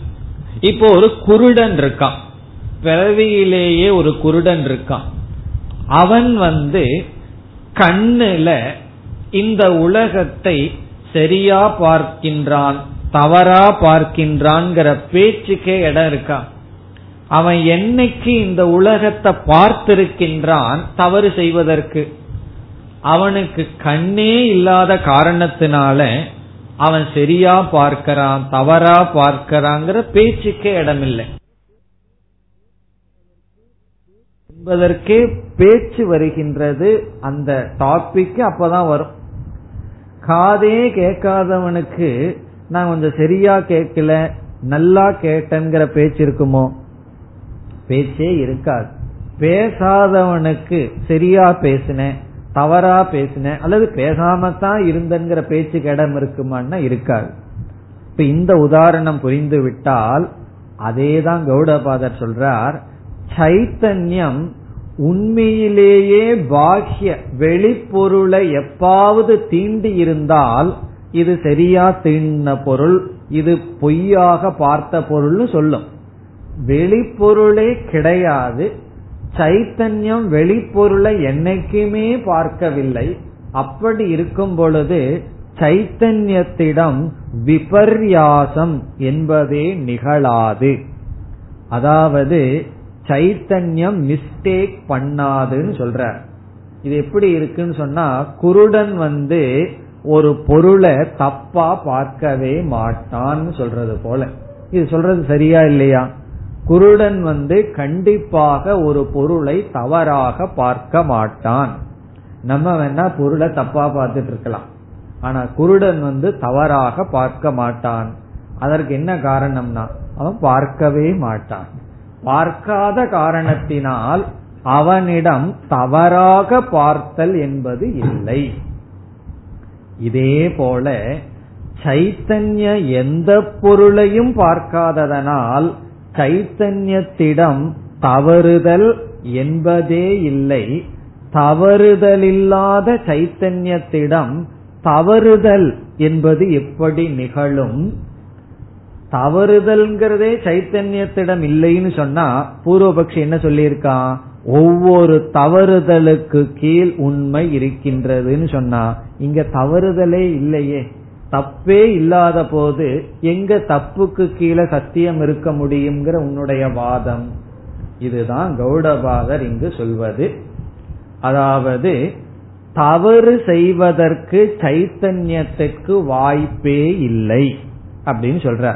இப்போ ஒரு குருடன் இருக்கான். பிறவியிலேயே ஒரு குருடன் இருக்கான். அவன் வந்து கண்ணுல இந்த உலகத்தை சரியா பார்க்கின்றான் தவறா பார்க்கின்றான்ங்கிற பேச்சுக்கே இடம் இருக்கான். அவன் என்னைக்கு இந்த உலகத்தை பார்த்திருக்கின்றான் தவறு செய்வதற்கு. அவனுக்கு கண்ணே இல்லாத காரணத்தினால அவன் சரியா பார்க்கிறான் தவறா பார்க்கிறாங்கிற பேச்சுக்கே இடமில்லை. என்பதற்கே பேச்சு வருகின்றது அந்த டாபிக் அப்பதான் வரும். காதே கேட்காதவனுக்கு நான் கொஞ்சம் சரியா கேட்கல நல்லா கேட்டேங்கிற பேச்சு இருக்குமோ? பேச்சே இருக்காது. பேசாதவனுக்கு சரியா பேசினேன் தவறா பேசினேன் அல்லது பேசாம தான் இருந்தங்கிற பேச்சுக்கு இடம் இருக்குமான்னா இருக்காது. இப்ப இந்த உதாரணம் புரிந்து விட்டால் அதேதான் கௌடபாதர் சொல்றார் சைத்தன்யம் உண்மையிலேயே பாக்கிய வெளிப்பொருளை எப்பாவது தீண்டி இருந்தால் இது சரியா தீண்டின பொருள் இது பொய்யாக பார்த்த பொருள்னு சொல்லும். வெளிப்பொருளே கிடையாது. சைத்தன்யம் வெளிப்பொருளை என்னைக்குமே பார்க்கவில்லை. அப்படி இருக்கும் பொழுது சைத்தன்யத்திடம் விபர்யாசம் என்பதே நிகழாது. அதாவது சைத்தன்யம் மிஸ்டேக் பண்ணாதுன்னு சொல்ற. இது எப்படி இருக்குன்னு சொன்னா குருடன் வந்து ஒரு பொருளை தப்பா பார்க்கவே மாட்டான்னு சொல்றது போல. இது சொல்றது சரியா இல்லையா? குருடன் வந்து கண்டிப்பாக ஒரு பொருளை தவறாக பார்க்க மாட்டான். நம்ம வேணா பொருளை தப்பா பார்த்துட்டு இருக்கலாம். ஆனா குருடன் வந்து தவறாக பார்க்க மாட்டான். அதற்கு என்ன காரணம்னா அவன் பார்க்கவே மாட்டான். பார்க்காத காரணத்தினால் அவனிடம் தவறாக பார்த்தல் என்பது இல்லை. இதே போல சைத்தன்ய எந்த பொருளையும் பார்க்காததனால் சைத்தன்யத்திடம் தவறுதல் என்பதே இல்லை. தவறுதலில்லாத சைத்தன்யத்திடம் தவறுதல் என்பது எப்படி நிகழும்? தவறுதல்ங்கிறதே சைத்தன்யத்திடம் இல்லைன்னு சொன்னா பூர்வபக்ஷி என்ன சொல்லியிருக்கான் ஒவ்வொரு தவறுதலுக்கு கீழ் உண்மை இருக்கின்றதுன்னு சொன்னா இங்க தவறுதலே இல்லையே. தப்பே இல்லாத போது எங்க தப்புக்கு கீழே சத்தியம் இருக்க முடியுங்கிற உன்னுடைய வாதம். இதுதான் கௌடபாதர் இங்கு சொல்வது. அதாவது தவறு செய்வதற்கு சைத்தன்யத்திற்கு வாய்ப்பே இல்லை அப்படின்னு சொல்ற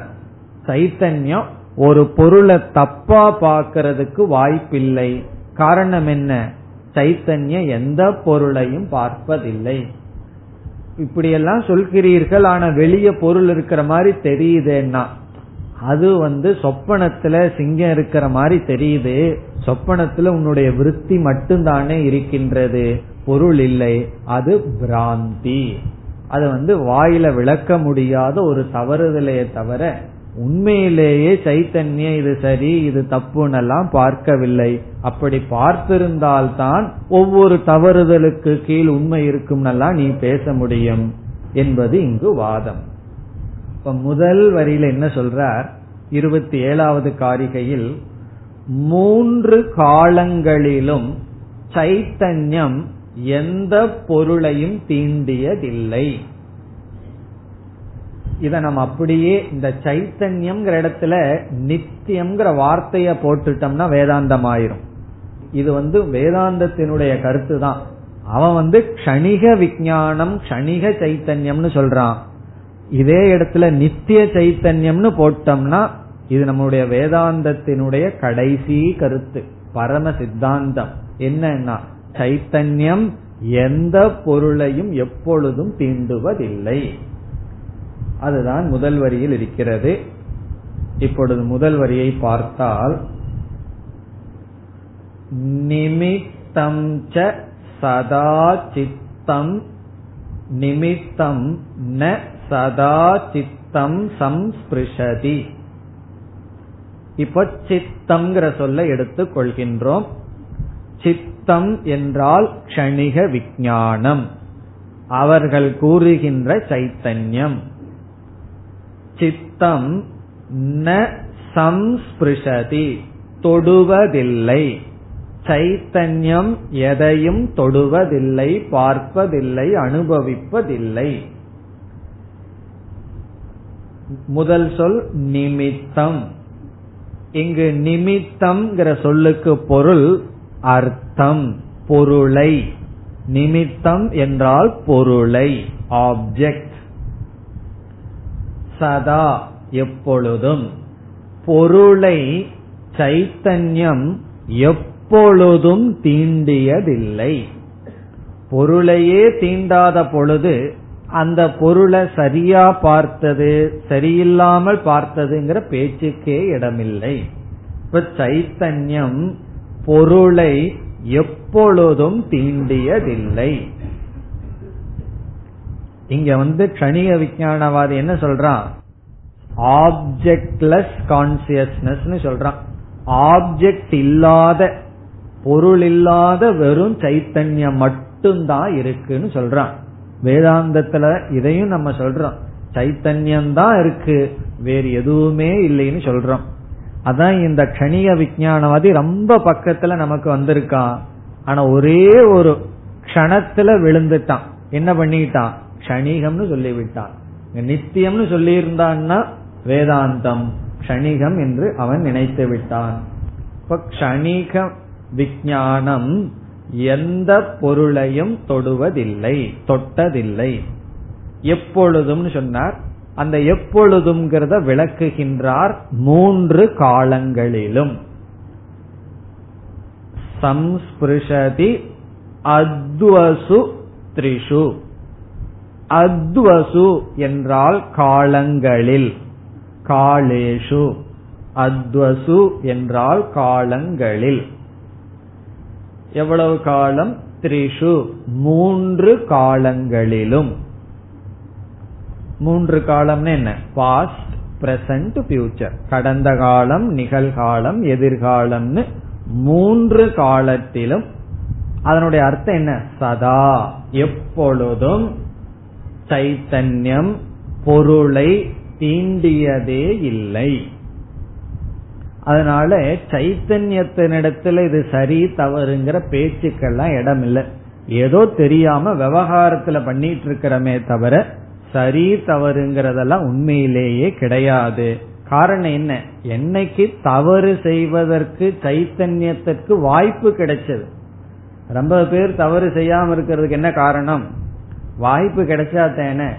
சைத்தன்யம் ஒரு பொருளை தப்பா பார்க்கறதுக்கு வாய்ப்பில்லை. காரணம் என்ன? சைத்தன்யம் எந்த பொருளையும் பார்ப்பதில்லை. இப்படியெல்லாம் சொல்கிறீர்கள் ஆனா வெளிய பொருள் இருக்கிற மாதிரி தெரியுதுன்னா. அது வந்து சொப்பனத்துல சிங்கம் இருக்கிற மாதிரி தெரியுது. சொப்பனத்துல உன்னுடைய விருத்தி மட்டும்தானே இருக்கின்றது. பொருள் இல்லை. அது பிராந்தி. அது வந்து வாயில விளக்க முடியாத ஒரு தவறுதலையே தவிர உண்மையிலேயே சைத்தன்யம் இது சரி இது தப்புன்னெல்லாம் பார்க்கவில்லை. அப்படி பார்த்திருந்தால்தான் ஒவ்வொரு தவறுதலுக்கு கீழ் உண்மை இருக்கும் நீ பேச முடியும் என்பது இங்கு வாதம். இப்ப முதல் வரியில என்ன சொல்றார்? இருபத்தி ஏழாவது காரிகையில் மூன்று காலங்களிலும் சைத்தன்யம் எந்த பொருளையும் தீண்டியதில்லை. இத நம்ம அப்படியே இந்த சைத்தன்யம்ங்கிற இடத்துல நித்தியம்ங்கிற வார்த்தைய போட்டுட்டோம்னா வேதாந்தம் ஆயிரும் இது வந்து வேதாந்தத்தினுடைய கருத்து தான் அவன் வந்து க்ஷணிக விஜயானம் கணிக சைத்தன்யம்னு சொல்றான். இதே இடத்துல நித்திய சைத்தன்யம்னு போட்டோம்னா இது நம்முடைய வேதாந்தத்தினுடைய கடைசி கருத்து பரம சித்தாந்தம். என்னன்னா சைத்தன்யம் எந்த பொருளையும் எப்பொழுதும் தீண்டுவதில்லை. அதுதான் முதல் வரியில் இருக்கிறது. இப்பொழுது முதல் வரியை பார்த்தால் நிமித்தம் ச சதா சித்தம் நிமித்தம் ந சதா சித்தம் சம்ஸ்பிருஷதி. இப்ப சித்தம்ங்கிற சொல்ல எடுத்துக் கொள்கின்றோம். சித்தம் என்றால் க்ஷணிக விஞ்ஞானம். அவர்கள் கூறுகின்ற சைத்தன்யம். சித்தம் ந சம்ஸ்பிருஷதி தொடுவதில்லை. சைத்தன்யம் எதையும் தொடுவதில்லை பார்ப்பதில்லை அனுபவிப்பதில்லை. முதல் சொல் நிமித்தம். இங்கு நிமித்தம் சொல்லுக்கு பொருள் அர்த்தம் பொருளை. நிமித்தம் என்றால் பொருளை ஆப்ஜெக்ட் சதா எப்பொழுதும். பொருளை சைத்தன்யம் எப்பொழுதும் தீண்டியதில்லை. பொருளையே தீண்டாத பொழுது அந்த பொருளை சரியா பார்த்தது சரியில்லாமல் பார்த்ததுங்கிற பேச்சுக்கே இடமில்லை. இப்ப சைத்தன்யம் பொருளை எப்பொழுதும் தீண்டியதில்லை. இங்க வந்து கணிக விஞ்ஞானவாதி என்ன சொல்றான்? ஆப்ஜெக்ட்லெஸ் கான்சியஸ்னஸ் சொல்றான். ஆப்ஜெக்ட் இல்லாத பொருள் இல்லாத வெறும் சைத்தன்யம் மட்டும்தான் இருக்குன்னு சொல்றான். வேதாந்தத்துல இதையும் நம்ம சொல்றோம். சைத்தன்யம் தான் இருக்கு வேறு எதுவுமே இல்லைன்னு சொல்றோம். அதான் இந்த கணிக விஞ்ஞானவாதி ரொம்ப பக்கத்துல நமக்கு வந்திருக்கான். ஆனா ஒரே ஒரு கணத்துல விழுந்துட்டான். என்ன பண்ணிட்டான்? க்ஷணிகம்னு சொல்லிவிட்டான். நித்தியம்னு சொல்லி இருந்தான்னா வேதாந்தம். க்ஷணிகம் என்று அவன் நினைத்து விட்டான். இப்ப க்ஷணிக விஞ்ஞானம் எந்த பொருளையும் தொடுவதில்லை தொட்டதில்லை. எப்பொழுதும் சொன்னார். அந்த எப்பொழுதுங்கிறத விளக்குகின்றார் மூன்று காலங்களிலும். சம்ஸ்பிருஷதி அத்வசு த்ரிஷு. அத்வசு என்றால் காலங்களில். காலேஷு. அத்வசு என்றால் காலங்களில். எவ்வளவு காலம்? த்ரிஷு. மூன்று காலங்களிலும். மூன்று காலம்னு என்ன? பாஸ்ட் பிரசன்ட் பியூச்சர் கடந்த காலம் நிகழ்காலம் எதிர்காலம்னு மூன்று காலத்திலும். அதனுடைய அர்த்தம் என்ன? சதா. எப்பொழுதும் சைத்தன்யம் பொருளை தீண்டியதே இல்லை. அதனால சைத்தன்யத்தினிடத்துல இது சரி தவறுங்கிற பேச்சுக்கெல்லாம் இடம் இல்லை ஏதோ தெரியாம விவகாரத்துல பண்ணிட்டு இருக்கிறமே தவிர சரி தவறுங்கிறதெல்லாம் உண்மையிலேயே கிடையாது. காரணம் என்ன? என்னைக்கு தவறு செய்வதற்கு சைத்தன்யத்திற்கு வாய்ப்பு கிடைச்சது. ரொம்ப பேர் தவறு செய்யாம இருக்கிறதுக்கு என்ன காரணம்? வாய்ப்பு கிடைச்சா தானே?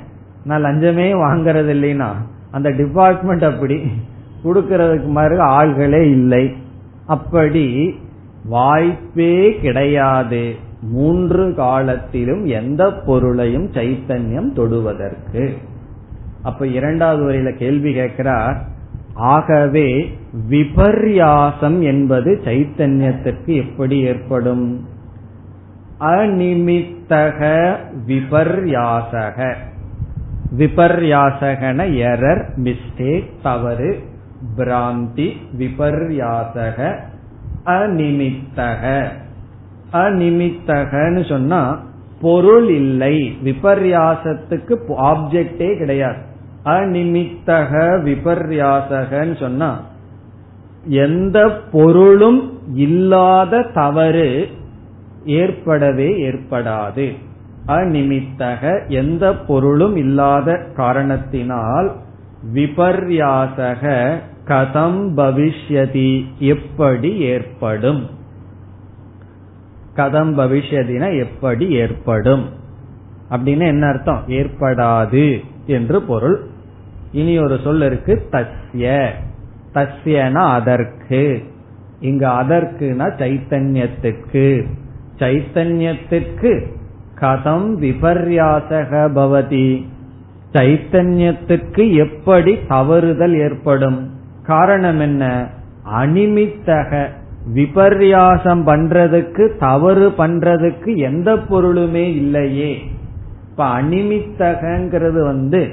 நான் லஞ்சமே வாங்கறது இல்லைன்னா அந்த டிபார்ட்மெண்ட் அப்படி கொடுக்கறதுக்கு மாதிரி ஆள்களே இல்லை. அப்படி வாய்ப்பே கிடையாது. மூன்று காலத்திலும் எந்த பொருளையும் சைத்தன்யம் தொடுவதற்கு. அப்ப இரண்டாவது வரையில கேள்வி கேட்கிறார். ஆகவே விபர்யாசம் என்பது சைத்தன்யத்திற்கு எப்படி ஏற்படும்? அநிமித்தக விபர்யாசக. விபர்யாசகன எரர் மிஸ்டேக் தவறு பிராந்தி விபர்யாசக அநிமித்தக. அநிமித்தகன்னு சொன்னா பொருள் இல்லை. விபர்யாசத்துக்கு ஆப்ஜெக்டே கிடையாது. அநிமித்தக விபர்யாசகன்னு சொன்னா எந்த பொருளும் இல்லாத தவறு ஏற்படவே ஏற்படாது. அநிமித்தக எந்த பொருளும் இல்லாத காரணத்தினால் விபர்யாசக கதம் பவிஷ்யதி எப்படி ஏற்படும்? கதம் பவிஷ்யதின எப்படி ஏற்படும்? அப்படின்னு என்ன அர்த்தம்? ஏற்படாது என்று பொருள். இனி ஒரு சொல் இருக்கு தஸ்ய. தஸ்யனா அதற்கு. இங்க அதற்குனா சைத்தன்யத்துக்கு. சைத்தன்யத்துக்கு கதம் விபர்யாசக பவதி. சைத்தன்யத்துக்கு எப்படி தவறுதல் ஏற்படும்? காரணம் என்ன? அனிமித்தக விபர்யாசம் பண்றதுக்கு தவறு பண்றதுக்கு எந்த பொருளுமே இல்லையே. இப்ப அனிமித்தகங்கிறது வந்து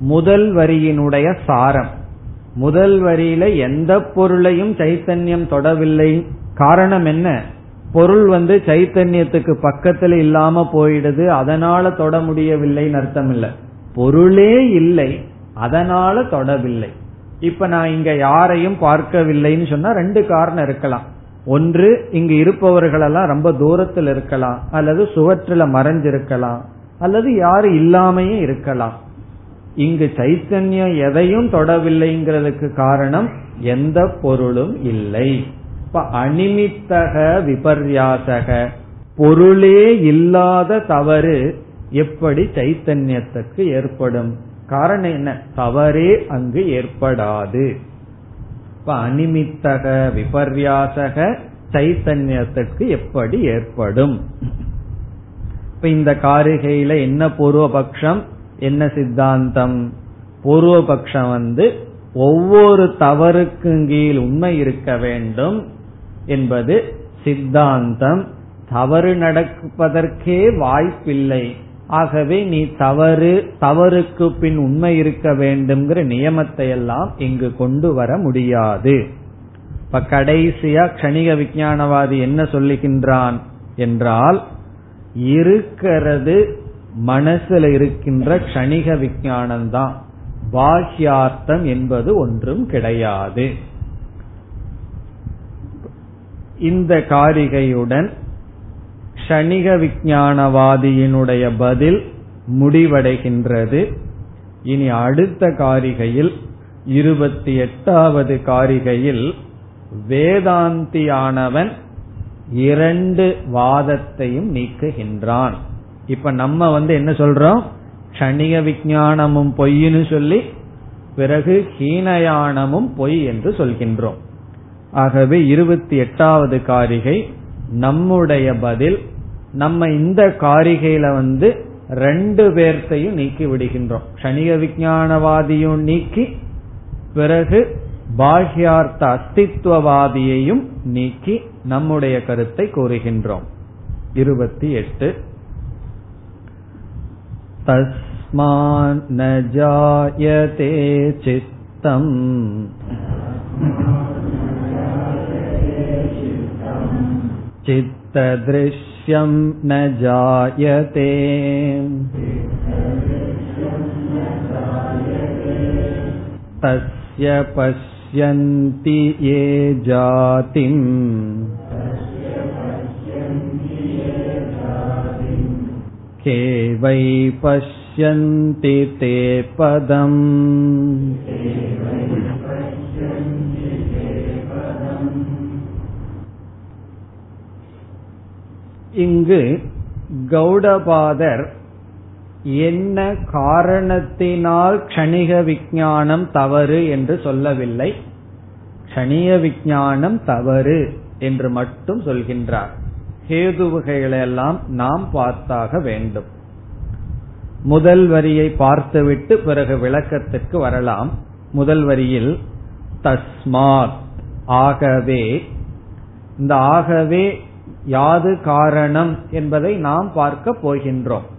முதல் வரியினுடைய சாரம். முதல் வரியில எந்த பொருளையும் சைத்தன்யம் தொடவில்லை. காரணம் என்ன? பொருள் வந்து சைத்தன்யத்துக்கு பக்கத்துல இல்லாம போயிடுது அதனால தொட முடியவில்லைன்னு அர்த்தம் இல்ல. பொருளே இல்லை அதனால தொடவில்லை. இப்ப நான் இங்க யாரையும் பார்க்கவில்லைன்னு சொன்னா ரெண்டு காரணம் இருக்கலாம். ஒன்று இங்கு இருப்பவர்களெல்லாம் ரொம்ப தூரத்தில் இருக்கலாம் அல்லது சுவற்றில மறைஞ்சிருக்கலாம் அல்லது யாரு இல்லாமையே இருக்கலாம். இங்கு சைத்தன்யம் எதையும் தொடவில்லைங்கிறதுக்கு காரணம் எந்த பொருளும் இல்லை. இப்ப அனிமித்தக விபர்யாசக. பொருளே இல்லாத தவறு எப்படி சைத்தன்யத்துக்கு ஏற்படும்? காரணம் என்ன? தவறே அங்கு ஏற்படாது. இப்ப அனிமித்தக விபர்யாசக சைத்தன்யத்துக்கு எப்படி ஏற்படும்? இப்ப இந்த காரிகையில என்ன பூர்வபக்ஷம்? என்ன சித்தாந்தம்? பூர்வபக்ஷம் வந்து ஒவ்வொரு தவறுக்கும் கீழ் உண்மை இருக்க வேண்டும். என்பது சித்தாந்தம். தவறு நடப்பதற்கே வாய்ப்பில்லை. ஆகவே நீ தவறு தவறுக்கு பின் உண்மை இருக்க வேண்டும்ங்கிற நியமத்தை எல்லாம் இங்கு கொண்டு வர முடியாது. இப்ப கடைசியா கணிக விஞ்ஞானவாதி என்ன சொல்லுகின்றான் என்றால் இருக்கிறது மனசுல இருக்கின்ற கணிக விஞ்ஞானம் தான் பாஹ்யார்த்தம் என்பது ஒன்றும் கிடையாது. இந்த காரிகையுடன் ஷணிக விஞ்ஞானவாதியினுடைய பதில் முடிவடைகின்றது. இனி அடுத்த காரிகையில் இருபத்தி எட்டாவது காரிகையில் வேதாந்தியானவன் இரண்டு வாதத்தையும் நீக்குகின்றான். இப்ப நம்ம வந்து என்ன சொல்றோம்? க்ஷணிக விஞ்ஞானமும் பொய்ன்னு சொல்லி பிறகு ஹீனயானமும் பொய் என்று சொல்கின்றோம். ஆகவே 28வது காரிகை நம்முடைய பதில் நம்ம இந்த காரிகையில வந்து ரெண்டு பேர்த்தையும் நீக்கி விடுகின்றோம். கணிக விஜயானவாதியும் நீக்கி பிறகு பாஹ்யார்த்த அஸ்தித்வவாதியையும் நீக்கி நம்முடைய கருத்தை கூறுகின்றோம். இருபத்தி எட்டு. தஸ்மான ஜாயதே சித்தம். चित्तदृश्यं न जायते तस्य पश्यन्ति ये जातिम् के वै पश्यन्ति ते पदम् இங்கு கௌடபாதர் என்ன காரணத்தினால் க்ஷணிக விஞ்ஞானம் தவறு என்று சொல்லவில்லை. கணிக விஞ்ஞானம் தவறு என்று மட்டும் சொல்கின்றார். ஹேதுவுகைகளெல்லாம் நாம் பார்த்தாக வேண்டும். முதல் வரியை பார்த்துவிட்டு பிறகு விளக்கத்திற்கு வரலாம். முதல் வரியில் தஸ்மாத் ஆகவே. இந்த ஆகவே யாது காரணம் என்பதை நாம் பார்க்க போகின்றோம்.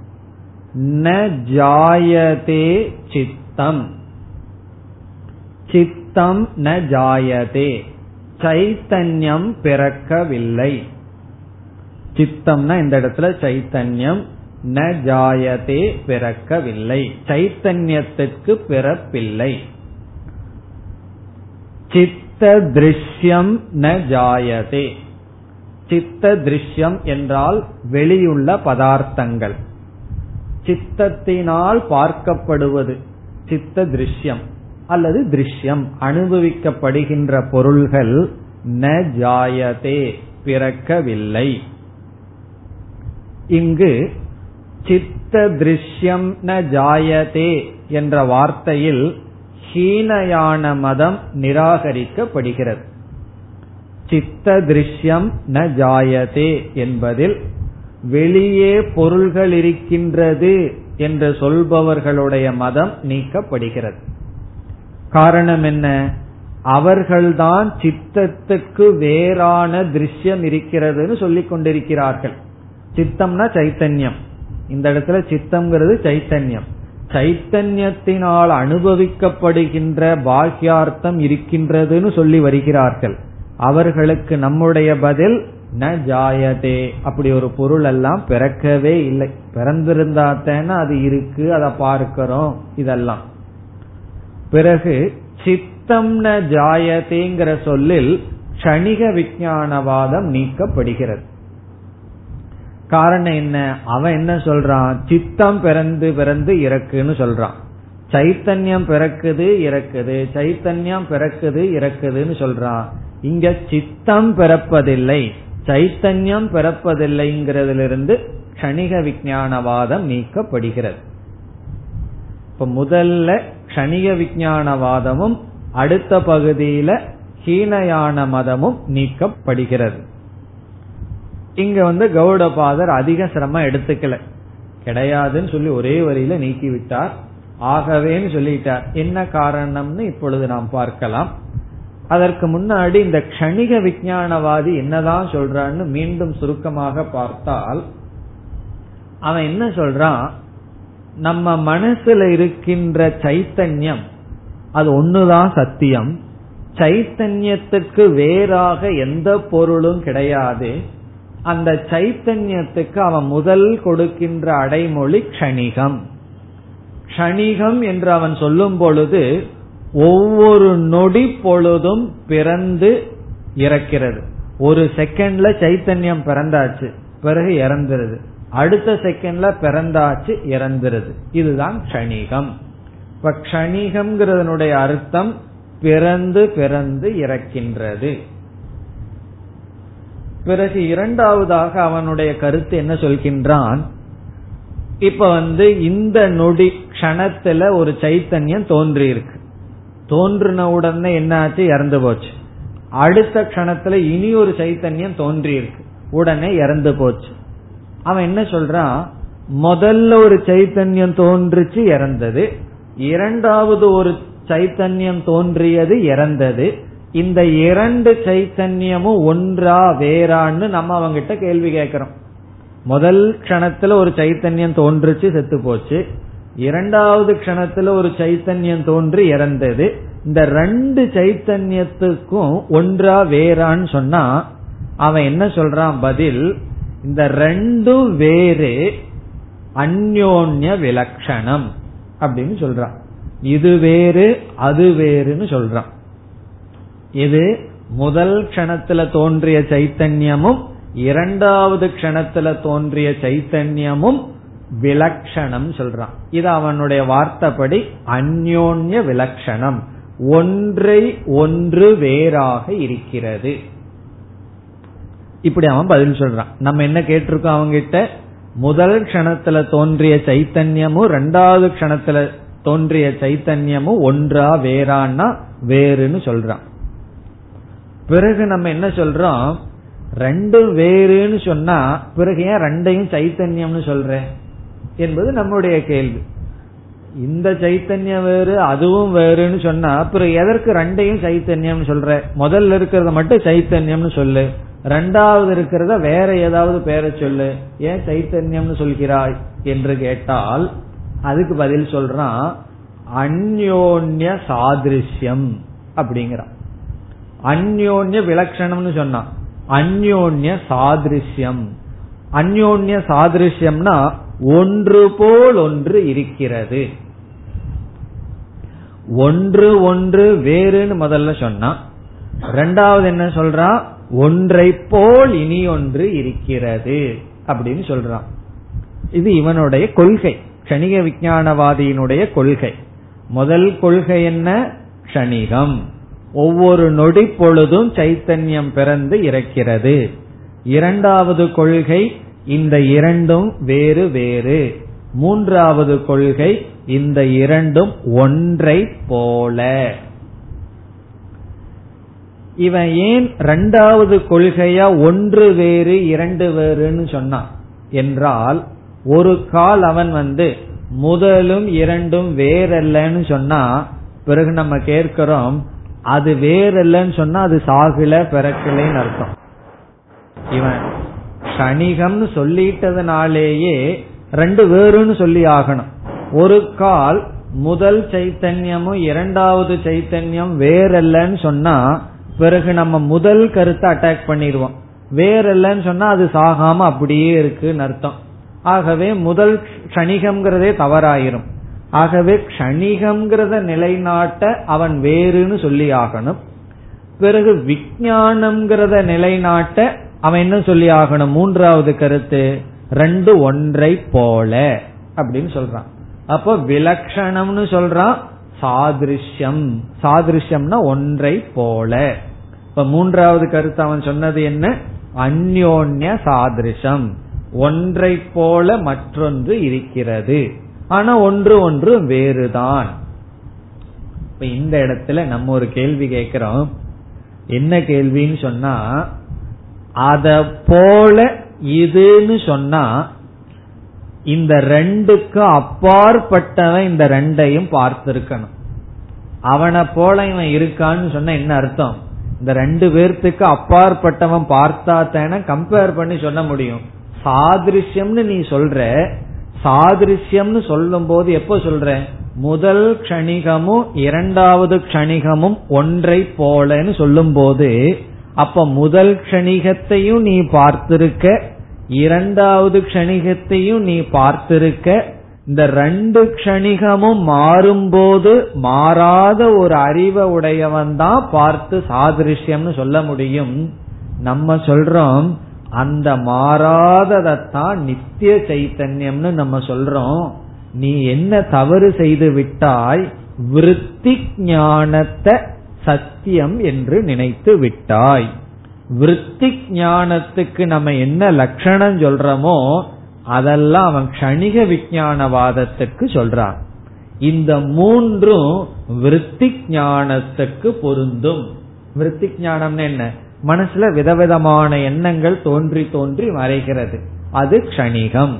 ந ஜாயதே சித்தம். சித்தம் ந ஜாயதே. சைத்தன்யம் பிறக்கவில்லை. சித்தம்னா இந்த இடத்துல சைத்தன்யம். ந ஜாயதே பிறக்கவில்லை. சைத்தன்யத்துக்கு பிறப்பில்லை. சித்த திருஷ்யம் ந ஜாயதே. சித்த திருஷ்யம் என்றால் வெளியுள்ள பதார்த்தங்கள். சித்தத்தினால் பார்க்கப்படுவது சித்த திருஷ்யம் அல்லது திருஷ்யம். அனுபவிக்கப்படுகின்ற பொருள்கள் ந ஜாயதே பிறக்கவில்லை. இங்கு சித்த திருஷ்யம் ந ஜாயதே என்ற வார்த்தையில் ஹீனயான மதம் நிராகரிக்கப்படுகிறது. சித்த திருஷ்யம் ந ஜாயதே என்பதில் வெளியே பொருள்கள் இருக்கின்றது என்று சொல்பவர்களுடைய மதம் நீக்கப்படுகிறது. காரணம் என்ன? அவர்கள்தான் சித்தத்துக்கு வேறான திருஷ்யம் இருக்கிறதுன்னு சொல்லிக் கொண்டிருக்கிறார்கள். சித்தம்னா சைத்தன்யம். இந்த இடத்துல சித்தம்ங்கிறது சைத்தன்யம். சைத்தன்யத்தினால் அனுபவிக்கப்படுகின்ற பாக்கியார்த்தம் இருக்கின்றதுன்னு சொல்லி வருகிறார்கள். அவர்களுக்கு நம்முடைய பதில் ந ஜாயதே. அப்படி ஒரு பொருள் எல்லாம் பிறக்கவே இல்லை. பிறந்திருந்தாத்தேன்னா அது இருக்கு அதை பார்க்கிறோம் இதெல்லாம். பிறகு சித்தம் ந ஜாயதேங்கிற சொல்லில் கணிக விஞ்ஞானவாதம் நீக்கப்படுகிறது. காரணம் என்ன? அவன் என்ன சொல்றான்? சித்தம் பிறந்து பிறந்து இறக்குன்னு சொல்றான். சைத்தன்யம் பிறக்குது இறக்குது. சைத்தன்யம் பிறக்குது இறக்குதுன்னு சொல்றான். இங்க சித்தம் பிறப்பதில்லை சைத்தன்யம் பிறப்பதில்லைங்கிறதிலிருந்து க்ஷணிக விஞ்ஞானவாதம் நீக்கப்படுகிறது. இப்ப முதல்ல க்ஷணிக விஞ்ஞானவாதமும் அடுத்த பகுதியில ஹீனயான மதமும் நீக்கப்படுகிறது. இங்க வந்து கௌடபாதர் அதிக சிரமம் எடுத்துக்கல. கிடையாதுன்னு சொல்லி ஒரே வரியில நீக்கிவிட்டார். ஆகவேன்னு சொல்லிட்டார். என்ன காரணம்னு இப்பொழுது நாம் பார்க்கலாம். அதற்கு முன்னாடி இந்த கணிக விஞ்ஞானவாதி என்னதான் சொல்றான்னு மீண்டும் சுருக்கமாக பார்த்தால் அவன் என்ன சொல்றான்? நம்ம மனசுல இருக்கின்ற சைத்தன்யம் அது ஒண்ணுதான் சத்தியம். சைத்தன்யத்துக்கு வேறாக எந்த பொருளும் கிடையாது. அந்த சைத்தன்யத்துக்கு அவன் முதல் கொடுக்கின்ற அடைமொழி க்ஷணிகம். க்ஷணிகம் என்று அவன் சொல்லும் பொழுது ஒவ்வொரு நொடி பொழுதும் பிறந்து இறக்கிறது. ஒரு செகண்ட்ல சைத்தன்யம் பிறந்தாச்சு பிறகு இறந்துருது. அடுத்த செகண்ட்ல பிறந்தாச்சு இறந்துருது. இதுதான் கணிகம் இப்ப க்ஷணிகம்ங்கிறதனுடைய அர்த்தம் பிறந்து பிறந்து இறக்கின்றது. பிறகு இரண்டாவதாக அவனுடைய கருத்து என்ன சொல்கின்றான்? இப்ப வந்து இந்த நொடி கணத்துல ஒரு சைத்தன்யம் தோன்றியிருக்கு. தோன்றின உடனே என்னாச்சு? இறந்து போச்சு. அடுத்த கணத்துல இனி ஒரு சைத்தன்யம் தோன்றியிருக்கு. உடனே இறந்து போச்சு. அவன் என்ன சொல்றான்? முதல்ல ஒரு சைத்தன்யம் தோன்றுச்சு இறந்தது. இரண்டாவது ஒரு சைத்தன்யம் தோன்றியது இறந்தது. இந்த இரண்டு சைத்தன்யமும் ஒன்றா வேறான்னு நம்ம அவங்கிட்ட கேள்வி கேட்கிறோம். முதல் கணத்துல ஒரு சைத்தன்யம் தோன்றுச்சு செத்து போச்சு. இரண்டாவது கணத்துல ஒரு சைத்தன்யம் தோன்றி இறந்தது. இந்த ரெண்டு சைத்தன்யத்துக்கும் ஒன்றா வேறான்னு சொன்னா அவன் என்ன சொல்றான் பதில்? இந்த ரெண்டும் வேறு அந்யோன்ய விலக்ஷணம் அப்படின்னு சொல்றான். இது வேறு அது வேறுன்னு சொல்றான். இது முதல் கணத்துல தோன்றிய சைத்தன்யமும் இரண்டாவது கணத்துல தோன்றிய சைத்தன்யமும் விலக்ஷணம் சொல்றான். இது அவனுடைய வார்த்தைப்படி அந்யோன்ய விலக்ஷணம். ஒன்றை ஒன்று வேறாக இருக்கிறது. இப்படி அவன் பதில் சொல்றான். நம்ம என்ன கேட்டிருக்கோம் அவங்க கிட்ட முதல் கணத்துல தோன்றிய சைத்தன்யமும் ரெண்டாவது கணத்துல தோன்றிய சைத்தன்யமும் ஒன்றா வேறான்னா வேறுன்னு சொல்றான். பிறகு நம்ம என்ன சொல்றோம்? ரெண்டும் வேறுன்னு சொன்னா பிறகு ஏன் ரெண்டையும் சைத்தன்யம்னு சொல்றேன் என்பது நம்முடைய கேள்வி. இந்த சைத்தன்யம் வேறு அதுவும் வேறுன்னு சொன்னா அப்புறம் எதற்கு ரெண்டையும் சைத்தன்யம்னு சொல்ற? முதல்ல இருக்கிறத மட்டும் சைத்தன்யம்னு சொல்லு. ரெண்டாவது இருக்கிறத வேற ஏதாவது பேரை சொல்லு. ஏன் சைத்தன்யம்னு சொல்கிறாய் என்று கேட்டால் அதுக்கு பதில் சொல்றான் அந்யோன்ய சாதிருஷ்யம் அப்படிங்கிறான். அந்யோன்ய விலக்ஷணம்னு சொன்னான். அந்யோன்ய சாதிருஷ்யம். அந்யோன்ய சாதிருஷ்யம்னா ஒன்று போல் ஒன்று இருக்கிறது. ஒன்று ஒன்று வேறுன்னு முதல்ல சொன்னா ரெண்டாவது என்ன சொல்றா? ஒன்றை போல் இனி ஒன்று இருக்கிறது அப்படின்னு சொல்றான். இது இவனுடைய கொள்கை கணிக விஞ்ஞானவாதியினுடைய கொள்கை. முதல் கொள்கை என்ன? கணிகம் ஒவ்வொரு நொடி பொழுதும் சைத்தன்யம் பிறந்து இறக்கிறது. இரண்டாவது கொள்கை இந்த இரண்டும் வேறு வேறு. மூன்றாவது கொள்கை இந்த இரண்டும் ஒன்றை போல. இவன் ஏன் ரெண்டாவது கொள்கையா ஒன்று வேறு இரண்டு வேறுன்னு சொன்னான்? என்றால் ஒரு கால் அவன் வந்து முதலும் இரண்டும் வேறல்லன்னு சொன்னா பிறகு நம்ம கேட்கிறோம் அது வேறல்லன்னு சொன்னா அது சாகுல பிறக்கலைன்னு அர்த்தம். இவன் கணிகம்னு சொல்லிட்டதுனாலேயே ரெண்டு வேறுன்னு சொல்லி ஆகணும். ஒரு கால் முதல் சைத்தன்யமும் இரண்டாவது சைத்தன்யம் வேறல்லன்னு சொன்னா பிறகு நம்ம முதல் கருத்தை அட்டாக் பண்ணிடுவோம். வேறல்லன்னு சொன்னா அது சாகாம அப்படியே இருக்குன்னு அர்த்தம். ஆகவே முதல் க்ஷணிகம்ங்கிறதே தவறாயிரும். ஆகவே க்ஷணிகம்ங்கிறத நிலைநாட்ட அவன் வேறுன்னு சொல்லி ஆகணும். பிறகு விஜயானம்ங்கிறத நிலைநாட்ட அவன் என்ன சொல்லி ஆகணும்? மூன்றாவது கருத்து ரெண்டு ஒன்றை போல அப்படின்னு சொல்றான். அப்போ விலக்ஷணம்னு சொல்றான் சாதிருஷ்யம். சாதிருஷ்யம்னா ஒன்றை போல. இப்ப மூன்றாவது கருத்து அவன் சொன்னது என்ன? அந்யோன்ய சாதிருஷம் ஒன்றை போல மற்றொன்று இருக்கிறது. ஆனா ஒன்று ஒன்று வேறுதான். இப்ப இந்த இடத்துல நம்ம ஒரு கேள்வி கேட்கிறோம். என்ன கேள்வின்னு சொன்னா அத போல இதுன்னு சொன்னா இந்த ரெண்டுக்கு அப்பாற்பட்டவன் இந்த ரெண்டையும் பார்த்திருக்கணும். அவனை போல இவன் இருக்கான்னு சொன்ன என்ன அர்த்தம்? இந்த ரெண்டு பேர்த்துக்கு அப்பாற்பட்டவன் பார்த்தா தானே கம்பேர் பண்ணி சொல்ல முடியும். சாதிருஷ்யம்னு நீ சொல்ற சாதிருஷ்யம்னு சொல்லும் போது எப்ப சொல்ற? முதல் க்ஷணிகமும் இரண்டாவது கணிகமும் ஒன்றை போலன்னு சொல்லும் போது அப்ப முதல் க்ஷணிகத்தையும் நீ பார்த்திருக்க இரண்டாவது க்ஷணிகத்தையும் நீ பார்த்திருக்க இந்த ரெண்டு க்ஷணிகமும் மாறும்போது மாறாத ஒரு அறிவை உடையவன் தான் பார்த்து சாதிருஷ்யம்னு சொல்ல முடியும். நம்ம சொல்றோம் அந்த மாறாததான் நித்திய சைத்தன்யம்னு நம்ம சொல்றோம். நீ என்ன தவறு செய்து விட்டாய் விருத்தி ஞானத்தை சத்தியம் என்று நினைத்து விட்டாய். விருத்தி ஞானத்துக்கு நம்ம என்ன லட்சணம் சொல்றோமோ அதெல்லாம் அவன் கணிக விஞ்ஞானவாதத்துக்கு சொல்றான். இந்த மூன்றும் விருத்தி ஞானத்துக்கு பொருந்தும். விருத்தி ஞானம்னு என்ன? மனசுல விதவிதமான எண்ணங்கள் தோன்றி தோன்றி மறைகிறது. அது கணிகம்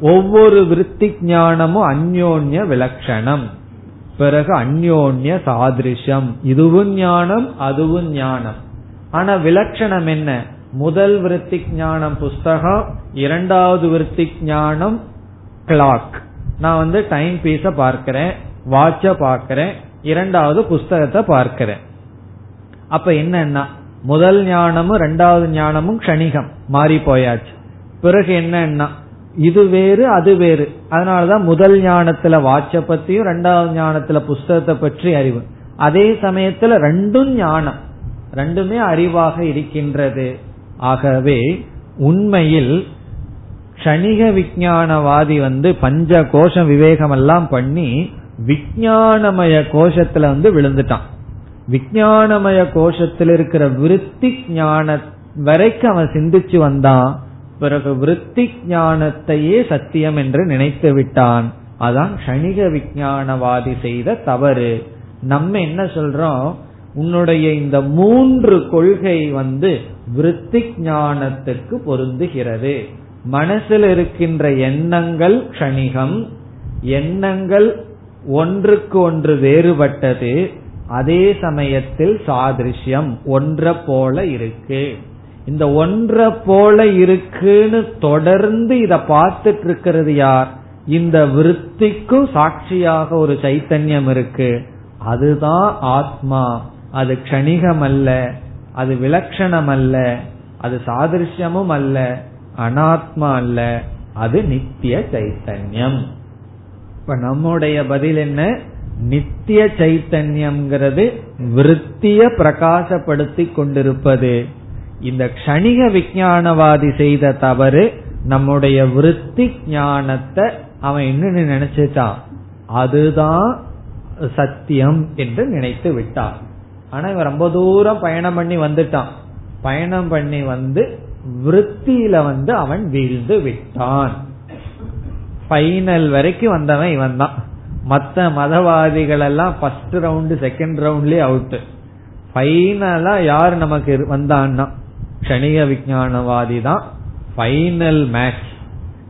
ஒவ்வொரு விருத்தி ஞானமும் அந்யோன்ய விலக்ஷணம். பிறகு அந்யோன்ய சாதிருஷம் இதுவும் ஞானம் அதுவும் ஞானம். ஆனா விலட்சணம் என்ன? முதல் விருத்தி ஞானம் புஸ்தகம் இரண்டாவது விருத்தி ஞானம் கிளாக் நான் வந்து டைம் பீஸ பார்க்கிறேன் வாட்ச பார்க்கிறேன் இரண்டாவது புஸ்தகத்தை பார்க்கிறேன். அப்ப என்னன்னா முதல் ஞானமும் ரெண்டாவது ஞானமும் கணிகம் மாறி போயாச்சு. பிறகு என்னன்னா இது வேறு அது வேறு. அதனாலதான் முதல் ஞானத்துல வாட்ச பத்தியும் ரெண்டாவது ஞானத்துல புஸ்தகத்தை பற்றி அறிவு. அதே சமயத்துல ரெண்டும் ஞானம். ரெண்டுமே அறிவாக இருக்கின்றது. ஆகவே உண்மையில் கணிக விஞ்ஞானவாதி வந்து பஞ்ச கோஷம் விவேகம் எல்லாம் பண்ணி விஞ்ஞானமய கோஷத்துல வந்து விழுந்துட்டான். விஞ்ஞானமய கோஷத்தில் இருக்கிற விருத்தி ஞான வரைக்கும் அவன் சிந்திச்சு வந்தான். பிறகு விருத்தி ஞானத்தையே சத்தியம் என்று நினைத்து விட்டான். அதான் கணிக விஞ்ஞானவாதி செய்த தவறு. நம்ம என்ன சொல்றோம்? உன்னுடைய இந்த மூன்று கொள்கை வந்து விருத்தி ஞானத்துக்கு பொருந்துகிறது. மனசில் இருக்கின்ற எண்ணங்கள் க்ஷணிகம் எண்ணங்கள் ஒன்றுக்கு ஒன்று வேறுபட்டது. அதே சமயத்தில் சாதிருஷ்யம் ஒன்ற போல இருக்கு. இந்த ஒன்றை போல இருக்குன்னு தொடர்ந்து இத பார்த்துட்டு இருக்கிறது யார்? இந்த விருத்திக்கும் சாட்சியாக ஒரு சைத்தன்யம் இருக்கு. அதுதான் ஆத்மா. அது கணிகம் அல்ல அது விலட்சணம் அல்ல அது சாதிருஷ்யமும் அல்ல அனாத்மா அல்ல. அது நித்திய சைத்தன்யம். இப்ப நம்முடைய பதில் என்ன? நித்திய சைத்தன்யம்ங்கிறது விருத்திய பிரகாசப்படுத்தி கொண்டிருப்பது. இந்த கணிக விஞ்ஞானவாதி செய்த தவறு நம்முடைய விருத்தி ஞானத்தை அவன் என்னன்னு நினைச்சிட்டான் அதுதான் சத்தியம் என்று நினைத்து விட்டான். ஆனா இவன் ரொம்ப தூரம் பயணம் பண்ணி வந்துட்டான். பயணம் பண்ணி வந்து விருத்தியில வந்து அவன் வீழ்ந்து விட்டான். ஃபைனல் வரைக்கும் வந்தவன் இவன் தான் மத்த மதவாதிகள் எல்லாம் ஃபர்ஸ்ட் ரவுண்டு செகண்ட் ரவுண்ட்லயே அவுட் பைனலா யார் நமக்கு வந்தான்னா? கணிக விஞ்ஞானவாதி தான் ஃபைனல் மேட்ச்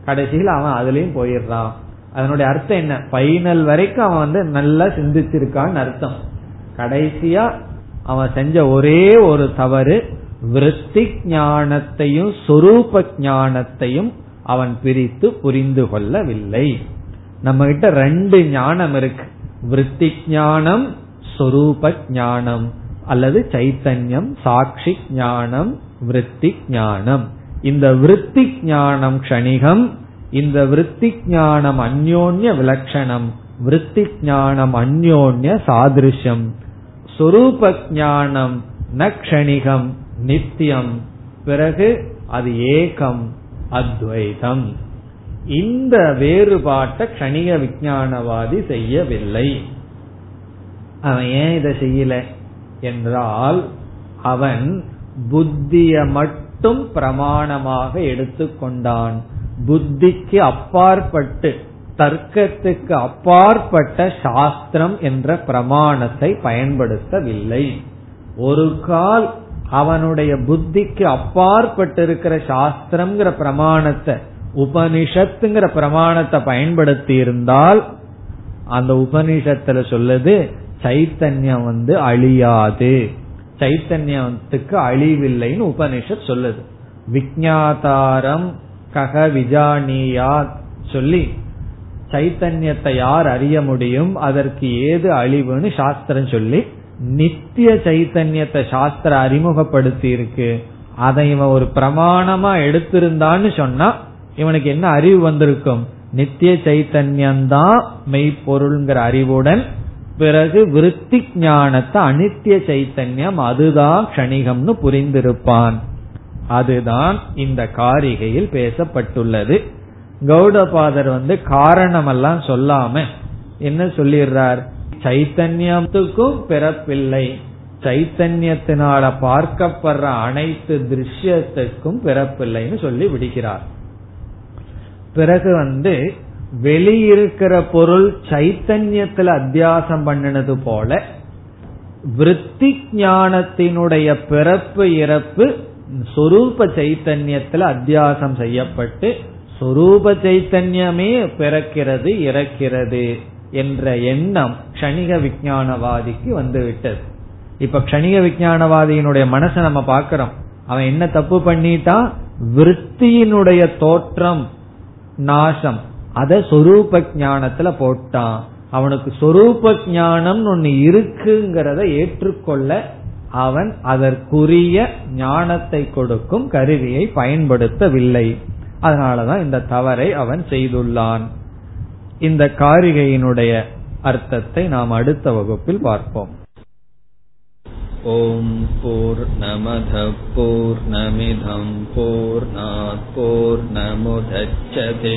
கடைசியில் அவன் அதுலயும் போயிடுறான். அதனுடைய அர்த்தம் என்ன? ஃபைனல் வரைக்கும் அவன் வந்து நல்லா சிந்திச்சிருக்கான்னு அர்த்தம். கடைசியா அவன் செஞ்ச ஒரே ஒரு தவறு விருத்தி ஞானத்தையும் சொரூப ஞானத்தையும் அவன் பிரித்து புரிந்து கொள்ளவில்லை. நம்ம கிட்ட ரெண்டு ஞானம் இருக்கு. விருத்தி ஞானம் சொரூப ஞானம் அல்லது சைத்தன்யம் சாட்சி ஞானம் விருத்தி ஞானம் இந்த விருத்தி ஞானம் க்ஷணிகம் இந்த விருத்தி ஞானம் அந்யோன்ய விலட்சணம் விருத்தி ஞானம் அந்யோன்ய சாதிருஷ்யம். சொரூப ஞானம் நக்ஷணிகம் நித்தியம். பிறகு அது ஏகம் அத்வைதம். இந்த வேறுபாட்டை கணிக விஞ்ஞானவாதி செய்யவில்லை. அவன் ஏன் இதை செய்யல? என்றால் அவன் புத்திய மட்டும் பிரமாணமாக எடுத்துக்கொண்டான். புத்திக்கு அப்பாற்பட்டு தர்க்கத்துக்கு அப்பாற்பட்ட சாஸ்திரம் என்ற பிரமாணத்தை பயன்படுத்தவில்லை. ஒரு கால் அவனுடைய புத்திக்கு அப்பாற்பட்டு இருக்கிற சாஸ்திரம்ங்கிற பிரமாணத்தை உபனிஷத்துங்கிற பிரமாணத்தை பயன்படுத்தி இருந்தால் அந்த உபனிஷத்துல சொல்லுது சைத்தன்யம் வந்து அழியாது. சைத்தன்யத்துக்கு அழிவில்லைன்னு உபனிஷத் சொல்லுது. விஜாதாரம் கக விஜானியா சொல்லி சைத்தன்யத்தை யார் அறிய முடியும் அதற்கு ஏது அழிவுன்னு சாஸ்திரம் சொல்லி நித்திய சைத்தன்யத்தை சாஸ்திர அறிமுகப்படுத்தி இருக்கு அதை இவன் ஒரு பிரமாணமா எடுத்திருந்தான்னு சொன்னா இவனுக்கு என்ன அறிவு வந்திருக்கும்? நித்திய சைத்தன்யம்தான் மெய்ப்பொருள்ங்கிற அறிவுடன் பிறகு விருத்தி ஞானத்தை அனித்திய சைத்தன்யம் அதுதான் கணிகம்னு புரிந்திருப்பான். அதுதான் இந்த காரிகையில் பேசப்பட்டுள்ளது. கௌடபாதர் வந்து காரணமெல்லாம் சொல்லாம என்ன சொல்லிடுறார்? சைத்தன்யத்துக்கும் பிறப்பில்லை. சைத்தன்யத்தினால பார்க்கப்படுற அனைத்து திருஷ்யத்துக்கும் பிறப்பில்லைன்னு சொல்லி விடுகிறார். பிறகு வந்து வெளியிருக்கிற பொருள் சைத்தன்யத்துல அத்தியாசம் பண்ணினது போல விருத்தி ஞானத்தினுடைய பிறப்பு இறப்பு சொரூப சைத்தன்யத்துல அத்தியாசம் செய்யப்பட்டு சொரூப சைத்தன்யமே பிறக்கிறது இறக்கிறது என்ற எண்ணம் கணிக விஞ்ஞானவாதிக்கு வந்துவிட்டது. இப்ப க்ஷணிக விஞ்ஞானவாதியினுடைய மனசை நம்ம பாக்கிறோம் அவன் என்ன தப்பு பண்ணிட்டான்? விருத்தியினுடைய தோற்றம் நாசம். அத சொரூப ஞானத்துல போட்டான் அவனுக்கு சொரூப ஞானம் ஒன்னு இருக்குங்கிறத ஏற்றுக்கொள்ள அவன் அதற்குரிய ஞானத்தை கொடுக்கும் கருவியை பயன்படுத்தவில்லை அதனாலதான் இந்த தவறை அவன் செய்துள்ளான் இந்த காரிகையினுடைய அர்த்தத்தை நாம் அடுத்த வகுப்பில் பார்ப்போம் ॐ पूर्णमधः पूर्णमिधम् पूर्णात् पूर्णमुदच्छते